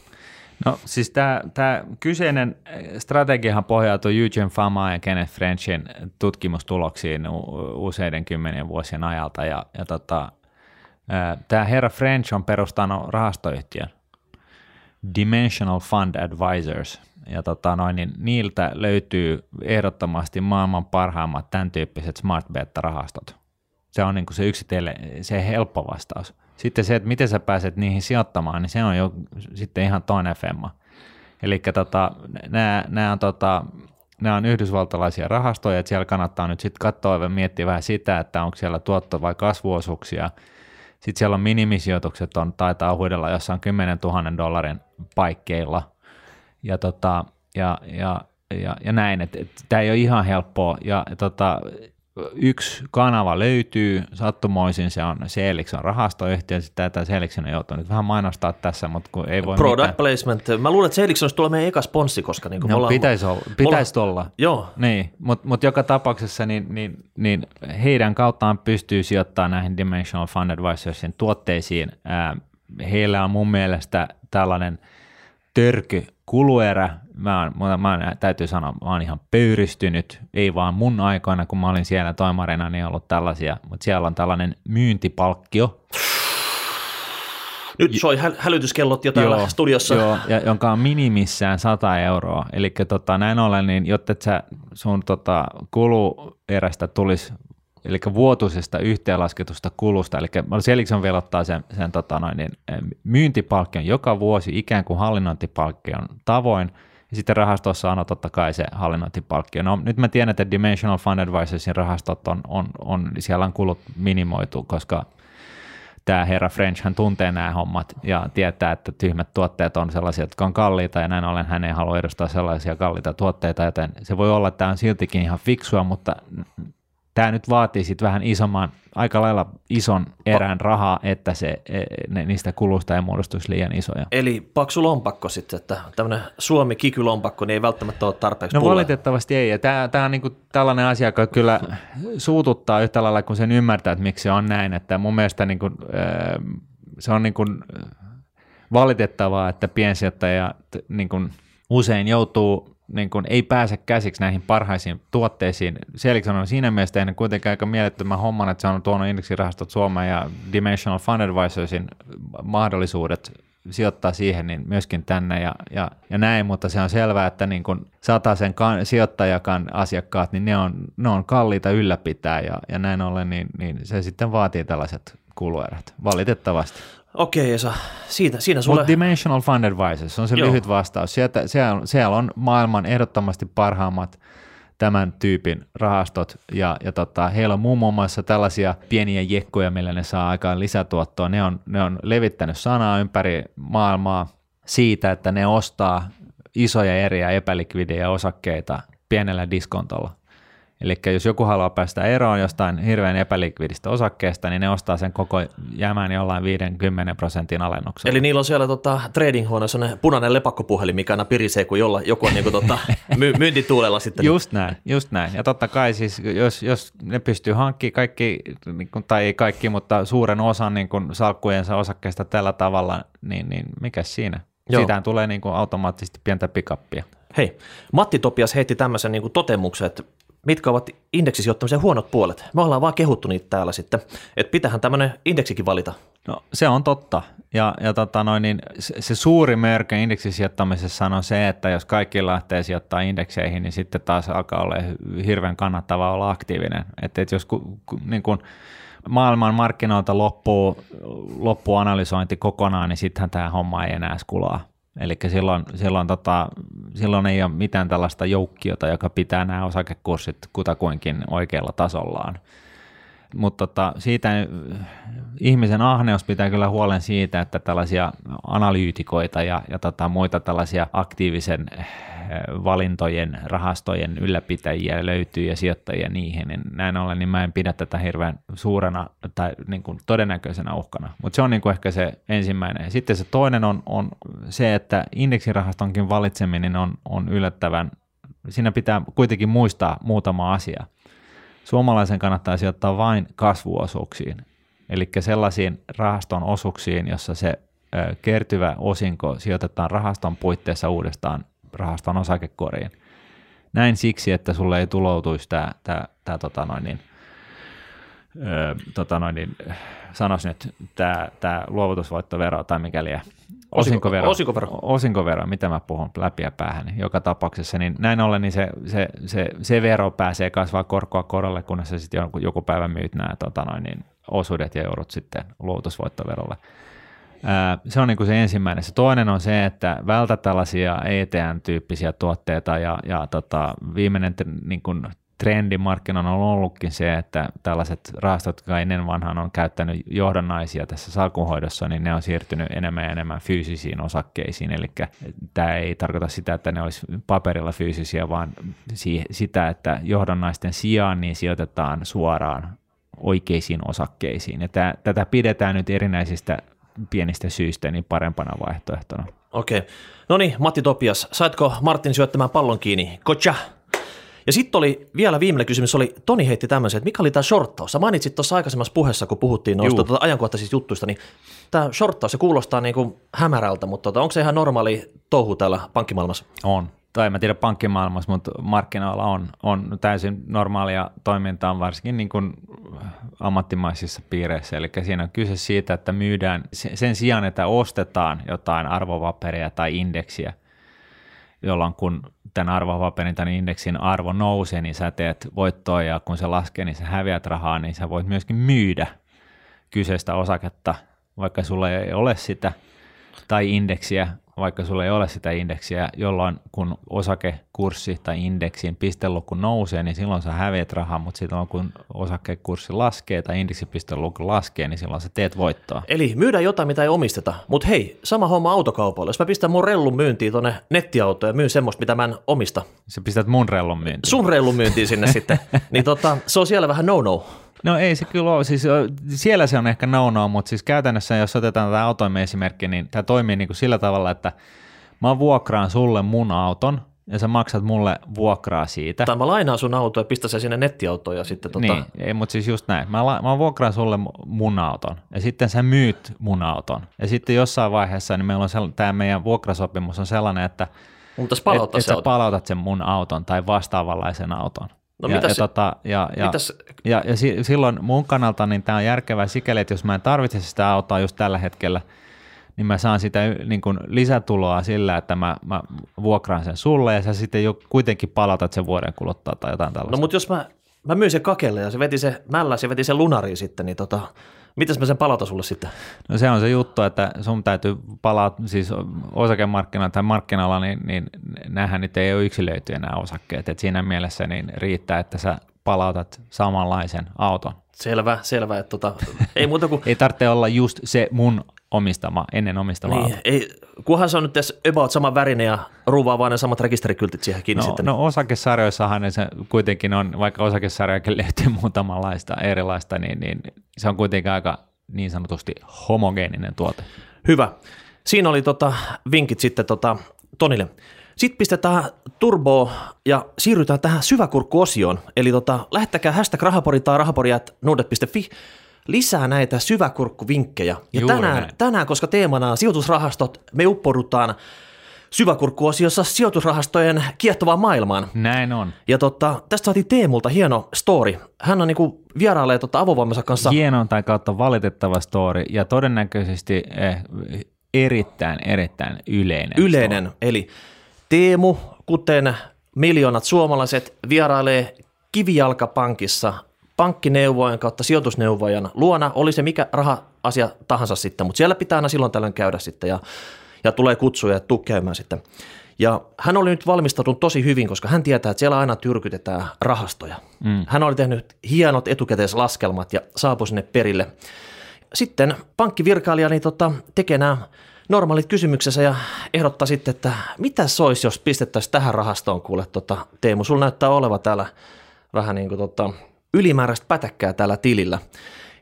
No siis tämä, kyseinen strategiahan pohjautuu Eugene Fama ja Kenneth Frenchin tutkimustuloksiin useiden kymmenien vuosien ajalta. Ja, ja tota, tämä herra French on perustanut rahastoyhtiön Dimensional Fund Advisors – ja tota noin, niin niiltä löytyy ehdottomasti maailman parhaimmat tämän tyyppiset smart beta-rahastot. Se on niin kuin se yksitelle se helppo vastaus. Sitten se, että miten sä pääset niihin sijoittamaan, niin se on jo sitten ihan toinen femma. Eli tota, nämä, on, tota, on yhdysvaltalaisia rahastoja, että siellä kannattaa nyt sitten katsoa ja miettiä vähän sitä, että onko siellä tuotto- vai kasvuosuuksia. Sitten siellä on minimisijoitukset, on, taitaa huidella jossain 10 000 dollarin paikkeilla – ja, tota, ja, ja, ja, ja näin, että et, tämä ei ole ihan helppoa. Ja tota, yksi kanava löytyy, sattumoisin se on Seelikson rahastoyhtiö, sitten tämä Seelikson on joutunut vähän mainostaa tässä, mutta kun ei voi Product mitään. placement. Mä luulen, että Seelikson tulee meidän eka sponssi, koska niin no, ollaan, pitäisi olla. Pitäisi olla. olla. Joo. Niin, mutta mut joka tapauksessa niin, niin, niin heidän kauttaan pystyy sijoittamaan näihin Dimensional Fund Advisorsin tuotteisiin. Heillä on mun mielestä tällainen törky kuluerä, mä, oon, mä oon, täytyy sanoa, mä oon ihan pöyristynyt, ei vaan mun aikoina, kun mä olin siellä toimarina, niin ollut tällaisia, mutta siellä on tällainen myyntipalkkio. Nyt soi häl- hälytyskellot jo täällä joo, studiossa. Joo, ja, jonka on minimissään 100 euroa. Eli tota, näin ollen, niin jotta sä sun tota, kuluerästä tulisi eli vuotuisesta yhteenlasketusta kulusta, eli Selikson velottaa sen, sen tota noin, niin, myyntipalkkion joka vuosi ikään kuin hallinnointipalkkion tavoin, ja sitten rahastossa on totta kai se hallinnointipalkkio. No nyt mä tiedän, että Dimensional Fund Advisorsin rahastot on, on, on siellä on kulut minimoitu, koska tämä herra French hän tuntee nämä hommat ja tietää, että tyhmät tuotteet on sellaisia, jotka on kalliita ja näin ollen hän ei halua edustaa sellaisia kalliita tuotteita, joten se voi olla, että tämä on siltikin ihan fiksua, mutta tämä nyt vaatii sitten vähän isomman, aika lailla ison erän rahaa, että se, e, ne, niistä kulusta ei muodostuisi liian isoja. Eli paksu lompakko sitten, että tämmöinen Suomi kikylompakko niin ei välttämättä ole tarpeeksi No pulle. valitettavasti ei, ja tämä, tämä on niinku tällainen asia, joka kyllä suututtaa yhtä lailla, kun sen ymmärtää, että miksi se on näin, että mun mielestä niinku, se on niinku valitettavaa, että piensijoittaja niinku usein joutuu niin kuin ei pääse käsiksi näihin parhaisiin tuotteisiin. Selikson on siinä mielessä tehnyt kuitenkin aika mielettömän homman, että se on tuonut indeksirahastot Suomeen ja Dimensional Fund Advisorsin mahdollisuudet sijoittaa siihen, niin myöskin tänne ja, ja, ja näin, mutta se on selvää, että niin kun sen kan, sijoittajakan asiakkaat, niin ne on, ne on kalliita ylläpitää ja, ja näin ollen, niin, niin se sitten vaatii tällaiset kuluerät, valitettavasti. Okei, Esa, siitä, siinä sulle... Mutta Dimensional Fund Advisors on se Joo. lyhyt vastaus. Sieltä, siellä, siellä on maailman ehdottomasti parhaimmat tämän tyypin rahastot ja, ja tota, heillä on muun muassa tällaisia pieniä jekkoja, millä ne saa aikaan lisätuottoa. Ne on, ne on levittänyt sanaa ympäri maailmaa siitä, että ne ostaa isoja eriä epälikvidejä osakkeita pienellä diskontolla. Eli jos joku haluaa päästä eroon jostain hirveän epälikvidistä osakkeesta, niin ne ostaa sen koko jämän jollain 50 prosentin alennuksella. Eli niillä on siellä tota, trading-huoneessa punainen lepakkopuhelin, mikä aina pirisee, kun jolla, joku on niin kuin, tota, [LAUGHS] my, myyntituulella sitten. Just näin, just näin. Ja totta kai siis, jos, jos ne pystyy hankkimaan kaikki, niin kuin, tai ei kaikki, mutta suuren osan niin kuin, salkkujensa osakkeista tällä tavalla, niin, niin mikä siinä? Joo. Siitähän tulee niin kuin, automaattisesti pientä pikappia. Hei, Matti Topias heitti tämmöisen niin totemuksen, että mitkä ovat indeksisijoittamisen huonot puolet. Me ollaan vaan kehuttu niitä täällä sitten, että pitähän tämmöinen indeksikin valita. No se on totta. Ja, ja tota noin, niin se, se suuri merke indeksisijoittamisessa on se, että jos kaikki lähtee sijoittaa indekseihin, niin sitten taas alkaa olla hirveän kannattavaa olla aktiivinen. Että et jos ku, ku, niin kun maailman markkinoilta loppuu, loppuu analysointi kokonaan, niin sittenhän tämä homma ei enää skulaa. Eli silloin, silloin, tota, silloin ei ole mitään tällaista joukkiota, joka pitää nämä osakekurssit kutakuinkin oikealla tasollaan. Mutta tota, siitä ihmisen ahneus pitää kyllä huolen siitä, että tällaisia analyytikoita ja, ja tota, muita tällaisia aktiivisen valintojen, rahastojen ylläpitäjiä löytyy ja sijoittajia niihin, niin näin ollen niin mä en pidä tätä hirveän suurena tai niin kuin todennäköisenä uhkana. Mutta se on niin kuin ehkä se ensimmäinen. Sitten se toinen on, on se, että indeksirahastonkin valitseminen on, on yllättävän, siinä pitää kuitenkin muistaa muutama asia. Suomalaisen kannattaa sijoittaa vain kasvuosuuksiin, eli sellaisiin rahaston osuuksiin, jossa se kertyvä osinko sijoitetaan rahaston puitteissa uudestaan rahaston osakekoriin. Näin siksi, että sulle ei tuloutuisi tämä, tämä, tämä tota noin niin, ö, tota noin niin, sanos nyt, tämä, tämä luovutusvoittovero tai mikäli osinkovero, osinkovero. osinkovero, mitä mä puhun läpi ja päähän, niin joka tapauksessa, niin näin ollen niin se, se, se, se vero pääsee kasvaa korkoa korolle, kunnes sä sitten joku, joku päivä myyt nämä tota noin, niin, osuudet ja joudut sitten luovutusvoittoverolle. Se on niin kuin se ensimmäinen. Se toinen on se, että vältä tällaisia ETN-tyyppisiä tuotteita ja, ja tota, viimeinen niin kuin trendi markkinoilla on ollutkin se, että tällaiset rahastot, jotka ennen vanhaan on käyttänyt johdannaisia tässä salkunhoidossa, niin ne on siirtynyt enemmän ja enemmän fyysisiin osakkeisiin. Eli tämä ei tarkoita sitä, että ne olisi paperilla fyysisiä, vaan sitä, että johdannaisten sijaan niin sijoitetaan suoraan oikeisiin osakkeisiin. Ja tätä pidetään nyt erinäisistä pienistä syistä niin parempana vaihtoehtona. Okei. Okay. No niin, Matti Topias, saitko Martin syöttämään pallon kiinni? Kocha! Ja sitten oli vielä viimeinen kysymys, oli Toni heitti tämmöisen, että mikä oli tämä shorttaus? Sä mainitsit tuossa aikaisemmassa puheessa, kun puhuttiin noista tuota ajankohtaisista juttuista, niin tämä shorttaus, se kuulostaa niin kuin hämärältä, mutta tota, onko se ihan normaali touhu täällä pankkimaailmassa? On tai en tiedä pankkimaailmassa, mutta markkinoilla on, on täysin normaalia toimintaa, varsinkin niin kuin ammattimaisissa piireissä. Eli siinä on kyse siitä, että myydään sen sijaan, että ostetaan jotain arvopaperia tai indeksiä, jolloin kun tämän arvopaperin tai indeksin arvo nousee, niin sä teet voittoa ja kun se laskee, niin sä häviät rahaa, niin sä voit myöskin myydä kyseistä osaketta, vaikka sulla ei ole sitä, tai indeksiä, vaikka sulla ei ole sitä indeksiä, jolloin kun osakekurssi tai indeksin pisteluku nousee, niin silloin sä häviät rahaa, mutta silloin kun osakekurssi laskee tai indeksipisteluku laskee, niin silloin sä teet voittoa. Eli myydään jotain, mitä ei omisteta. Mutta hei, sama homma autokaupalla. Jos mä pistän mun rellun myyntiin tuonne nettiautoon ja myyn semmoista, mitä mä en omista. Sä pistät mun rellun myyntiin. Sun rellun myyntiin sinne sitten. [LAUGHS] Niin tota, se on siellä vähän no-no. No ei se kyllä ole, siis siellä se on ehkä no-no, mutta siis käytännössä jos otetaan tämä autoimme esimerkki, niin tämä toimii niin kuin sillä tavalla, että mä vuokraan sulle mun auton, ja sä maksat mulle vuokraa siitä. Tai mä lainaan sun auto ja pistän sen sinne nettiautoon ja sitten tota... Niin, ei, mutta siis just näin. Mä, la, mä vuokraan sulle mun auton ja sitten sä myyt mun auton. Ja sitten jossain vaiheessa niin meillä on sell- tämä meidän vuokrasopimus on sellainen, että et, et sä palautat sen mun auton tai vastaavanlaisen auton. No ja, mitäs, ja, tota, ja, ja, mitäs? ja, ja silloin mun kannalta niin tämä on järkevää sikäli, että jos mä en tarvitse sitä autoa just tällä hetkellä, niin mä saan sitä niin kuin lisätuloa sillä, että mä, mä vuokraan sen sulle ja sä sitten jo kuitenkin palautat sen vuoden kuluttua tai jotain tällaista. No mutta jos mä, mä myin sen kakelle ja se veti se mälläs ja veti sen lunariin sitten, niin tota, mitäs mä sen palautan sulle sitten? No se on se juttu, että sun täytyy palata, siis osakemarkkinoilla tai markkinalla, niin, niin näähän nyt ei ole yksilöity enää osakkeet, että siinä mielessä niin riittää, että sä palautat samanlaisen auton. Selvä, selvä. Että tota, ei muuta kuin... [LAUGHS] ei tarvitse olla just se mun omistama, ennen omistama niin, ei, kunhan se on nyt tässä about sama värinen ja ruuvaa vaan ne samat rekisterikyltit siihen kiinni No, sitten. no osakesarjoissahan se kuitenkin on, vaikka osakesarjojakin löytyy muutamanlaista erilaista, niin, niin se on kuitenkin aika niin sanotusti homogeeninen tuote. Hyvä. Siinä oli tota, vinkit sitten tota, Tonille. Sitten pistetään turbo ja siirrytään tähän syväkurkkuosioon. Eli tota, lähettäkää hashtag rahapori tai rahapori.nuudet.fi lisää näitä syväkurkkuvinkkejä. Ja Juuri tänään, näin. tänään, koska teemana on sijoitusrahastot, me uppoudutaan syväkurkkuosiossa sijoitusrahastojen kiehtovaan maailmaan. Näin on. Ja tota, tästä saatiin Teemulta hieno story. Hän on niinku vierailee tota avovoimansa kanssa. Hieno tai kautta valitettava story ja todennäköisesti eh, erittäin, erittäin yleinen. yleinen. Eli Teemu, kuten miljoonat suomalaiset, vierailee kivijalkapankissa pankkineuvojen kautta sijoitusneuvojan luona, oli se mikä raha-asia tahansa sitten, mutta siellä pitää aina silloin tällöin käydä sitten ja, ja tulee kutsuja ja tuu käymään sitten. Ja hän oli nyt valmistautunut tosi hyvin, koska hän tietää, että siellä aina tyrkytetään rahastoja. Mm. Hän oli tehnyt hienot etukäteislaskelmat ja saapui sinne perille. Sitten pankkivirkailija niin tota, tekee nämä normaalit kysymyksensä ja ehdottaa sitten, että mitä se olisi, jos pistettäisiin tähän rahastoon kuule tota, Teemu. Sulla näyttää oleva täällä vähän niin kuin tota, ylimääräistä pätäkkää täällä tilillä.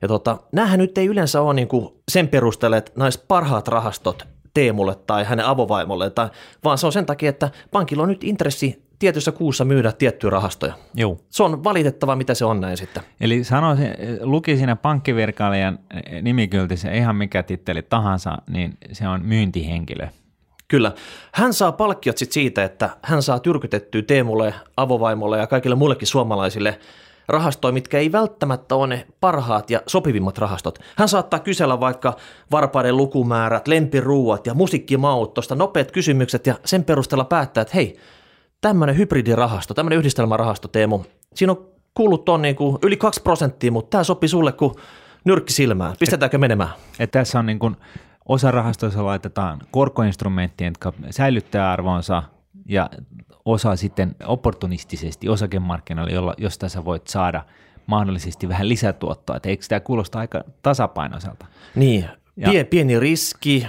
Ja tota, näähän nyt ei yleensä ole niin kuin sen perusteella, että näis parhaat rahastot Teemulle tai hänen avovaimolle, tai, vaan se on sen takia, että pankilla on nyt intressi tietyssä kuussa myydä tiettyjä rahastoja. Joo. Se on valitettava, mitä se on näin sitten. Eli sanoisin, luki siinä pankkivirkailijan nimikyltissä ihan mikä titteli tahansa, niin se on myyntihenkilö. Kyllä. Hän saa palkkiot sit siitä, että hän saa tyrkytettyä Teemulle, avovaimolle ja kaikille muillekin suomalaisille rahastoja, mitkä ei välttämättä ole ne parhaat ja sopivimmat rahastot. Hän saattaa kysellä vaikka varpaiden lukumäärät, lempiruuat ja musiikkimaut, tuosta nopeat kysymykset ja sen perusteella päättää, että hei, tämmöinen hybridirahasto, tämmöinen yhdistelmärahasto Teemu, siinä on kuullut on niin yli 2 prosenttia, mutta tämä sopii sulle kuin nyrkki silmään. Pistetäänkö menemään? Et tässä on niin kuin, osa rahastoissa laitetaan korkoinstrumenttien, jotka säilyttää arvonsa ja osa sitten opportunistisesti osakemarkkinoille, jolla, josta sä voit saada mahdollisesti vähän lisätuottoa. Et eikö tämä kuulosta aika tasapainoiselta? Niin, Ja- Pie, pieni riski,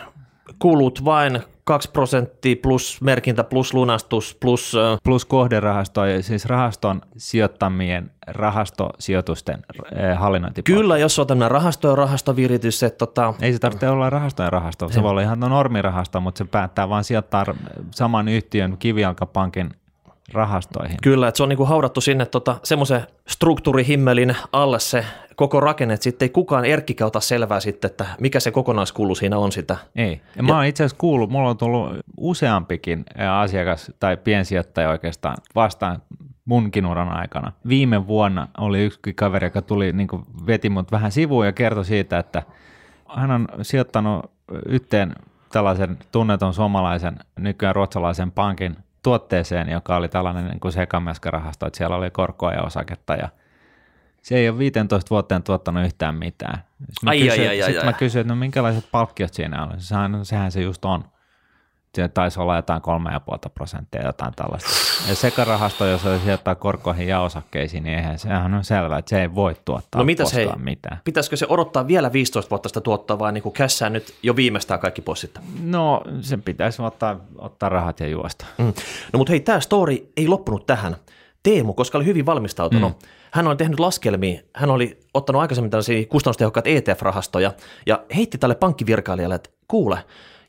kulut vain 2 prosenttia plus merkintä plus lunastus plus... Plus kohderahasto, siis rahaston sijoittamien rahastosijoitusten hallinnointi. Kyllä, jos on tämmöinen rahasto ja rahastoviritys, että tota, Ei se tarvitse olla rahastojen rahasto. Se voi olla ihan normirahasto, mutta se päättää vaan sijoittaa saman yhtiön kivijalkapankin rahastoihin. kyllä, että se on niinku haudattu sinne tota, semmoisen struktuurihimmelin alle se koko rakenne, että sitten ei kukaan erkkikään ota selvää sitten, että mikä se kokonaiskulu siinä on sitä. Ei. Ja mä oon itse asiassa kuullut, mulla on tullut useampikin asiakas tai piensijoittaja oikeastaan vastaan munkin uran aikana. Viime vuonna oli yksi kaveri, joka tuli, niin veti mut vähän sivuun ja kertoi siitä, että hän on sijoittanut yhteen tällaisen tunnetun suomalaisen, nykyään ruotsalaisen pankin tuotteeseen, joka oli tällainen niin kuin sekameskarahasto, että siellä oli korkoa ja osaketta ja se ei ole 15 vuoteen tuottanut yhtään mitään. Sitten mä Ai, kysyin, ai, ai, ai, sit ai. mä kysyin, että no minkälaiset palkkiot siinä on. Sehän, sehän se just on. Se taisi olla jotain 3,5 prosenttia jotain tällaista. Ja sekarahasto, jos se sijoittaa korkoihin ja osakkeisiin, niin eihän sehän on selvää, että se ei voi tuottaa No mitäs hei, mitä. pitäisikö se odottaa vielä 15 vuotta sitä tuottaa vai niinku kässää nyt jo viimeistään kaikki pois sitten? No sen pitäisi ottaa, ottaa rahat ja juosta. Mm. No mutta hei, tämä story ei loppunut tähän. Teemu, koska oli hyvin valmistautunut, mm. hän oli tehnyt laskelmia, hän oli ottanut aikaisemmin tällaisia kustannustehokkaat ETF-rahastoja ja heitti tälle pankkivirkailijalle, että kuule,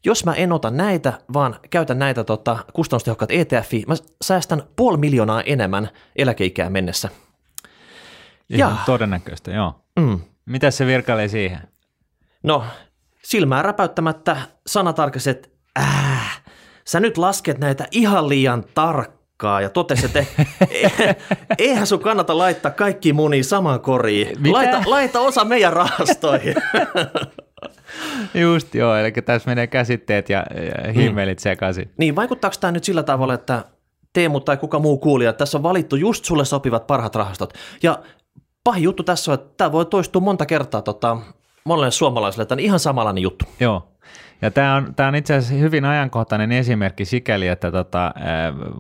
jos mä en ota näitä, vaan käytän näitä tota, kustannustehokkaat ETF, mä säästän puoli miljoonaa enemmän eläkeikään mennessä. Ihan Ja. todennäköistä, joo. Mm. Mitä se virkailee siihen? No, silmää räpäyttämättä sanatarkasti, että äh, sä nyt lasket näitä ihan liian tarkkaa ja totesi, että "Eh, [LAUGHS] eihän sun kannata laittaa kaikki muni samaan koriin. Mitä? Laita, laita osa meidän rahastoihin. [LAUGHS] Just joo, eli tässä menee käsitteet ja, ja himmelit mm. sekaisin. Niin, vaikuttaako tämä nyt sillä tavalla, että Teemu tai kuka muu kuulija, että tässä on valittu just sulle sopivat parhaat rahastot. Ja pahin juttu tässä on, että tämä voi toistua monta kertaa tota, monelle suomalaiselle, että on ihan samanlainen juttu. Joo, ja tämä on, tämä on itse asiassa hyvin ajankohtainen esimerkki sikäli, että tota,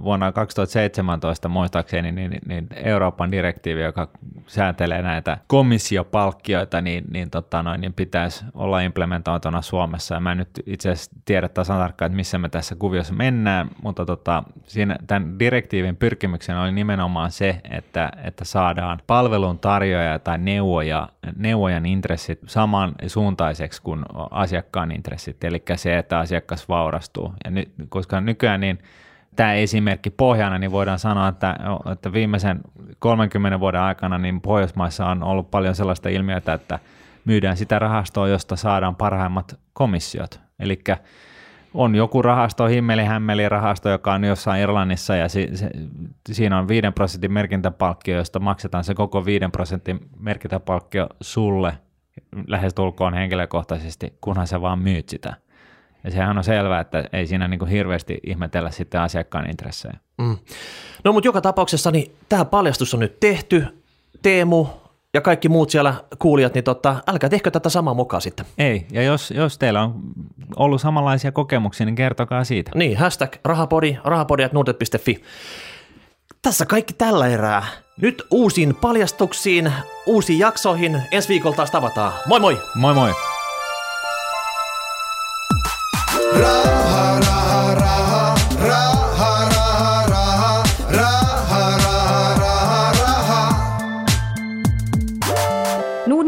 vuonna 2017 muistaakseni niin, niin Euroopan direktiivi, joka säätelee näitä komissiopalkkioita, niin, niin, tota noin, niin pitäisi olla implementoituna Suomessa. Ja mä en nyt itse asiassa tiedä tasan tarkkaan, että missä me tässä kuviossa mennään, mutta tota, siinä, tämän direktiivin pyrkimyksen oli nimenomaan se, että, että saadaan palvelun tarjoaja tai neuvoja, neuvojan intressit samansuuntaiseksi kuin asiakkaan intressit eli se, että asiakas vaurastuu. Ja ny, koska nykyään niin tämä esimerkki pohjana, niin voidaan sanoa, että, että viimeisen 30 vuoden aikana niin Pohjoismaissa on ollut paljon sellaista ilmiötä, että myydään sitä rahastoa, josta saadaan parhaimmat komissiot. Eli on joku rahasto, himmeli rahasto, joka on jossain Irlannissa ja si, se, siinä on 5 prosentin merkintäpalkkio, josta maksetaan se koko 5 prosentin merkintäpalkkio sulle lähestulkoon henkilökohtaisesti, kunhan sä vaan myyt sitä. Ja sehän on selvää, että ei siinä niin kuin hirveästi ihmetellä sitten asiakkaan intressejä. Mm. No mutta joka tapauksessa niin tämä paljastus on nyt tehty. Teemu ja kaikki muut siellä kuulijat, niin tota, älkää tehkö tätä samaa mukaan sitten. Ei, ja jos, jos teillä on ollut samanlaisia kokemuksia, niin kertokaa siitä. Niin, hashtag rahapodi, rahapodi.nuudet.fi. Tässä kaikki tällä erää. Nyt uusiin paljastuksiin, uusiin jaksoihin. Ensi viikolla taas tavataan. Moi moi! Moi moi! Raha, raha,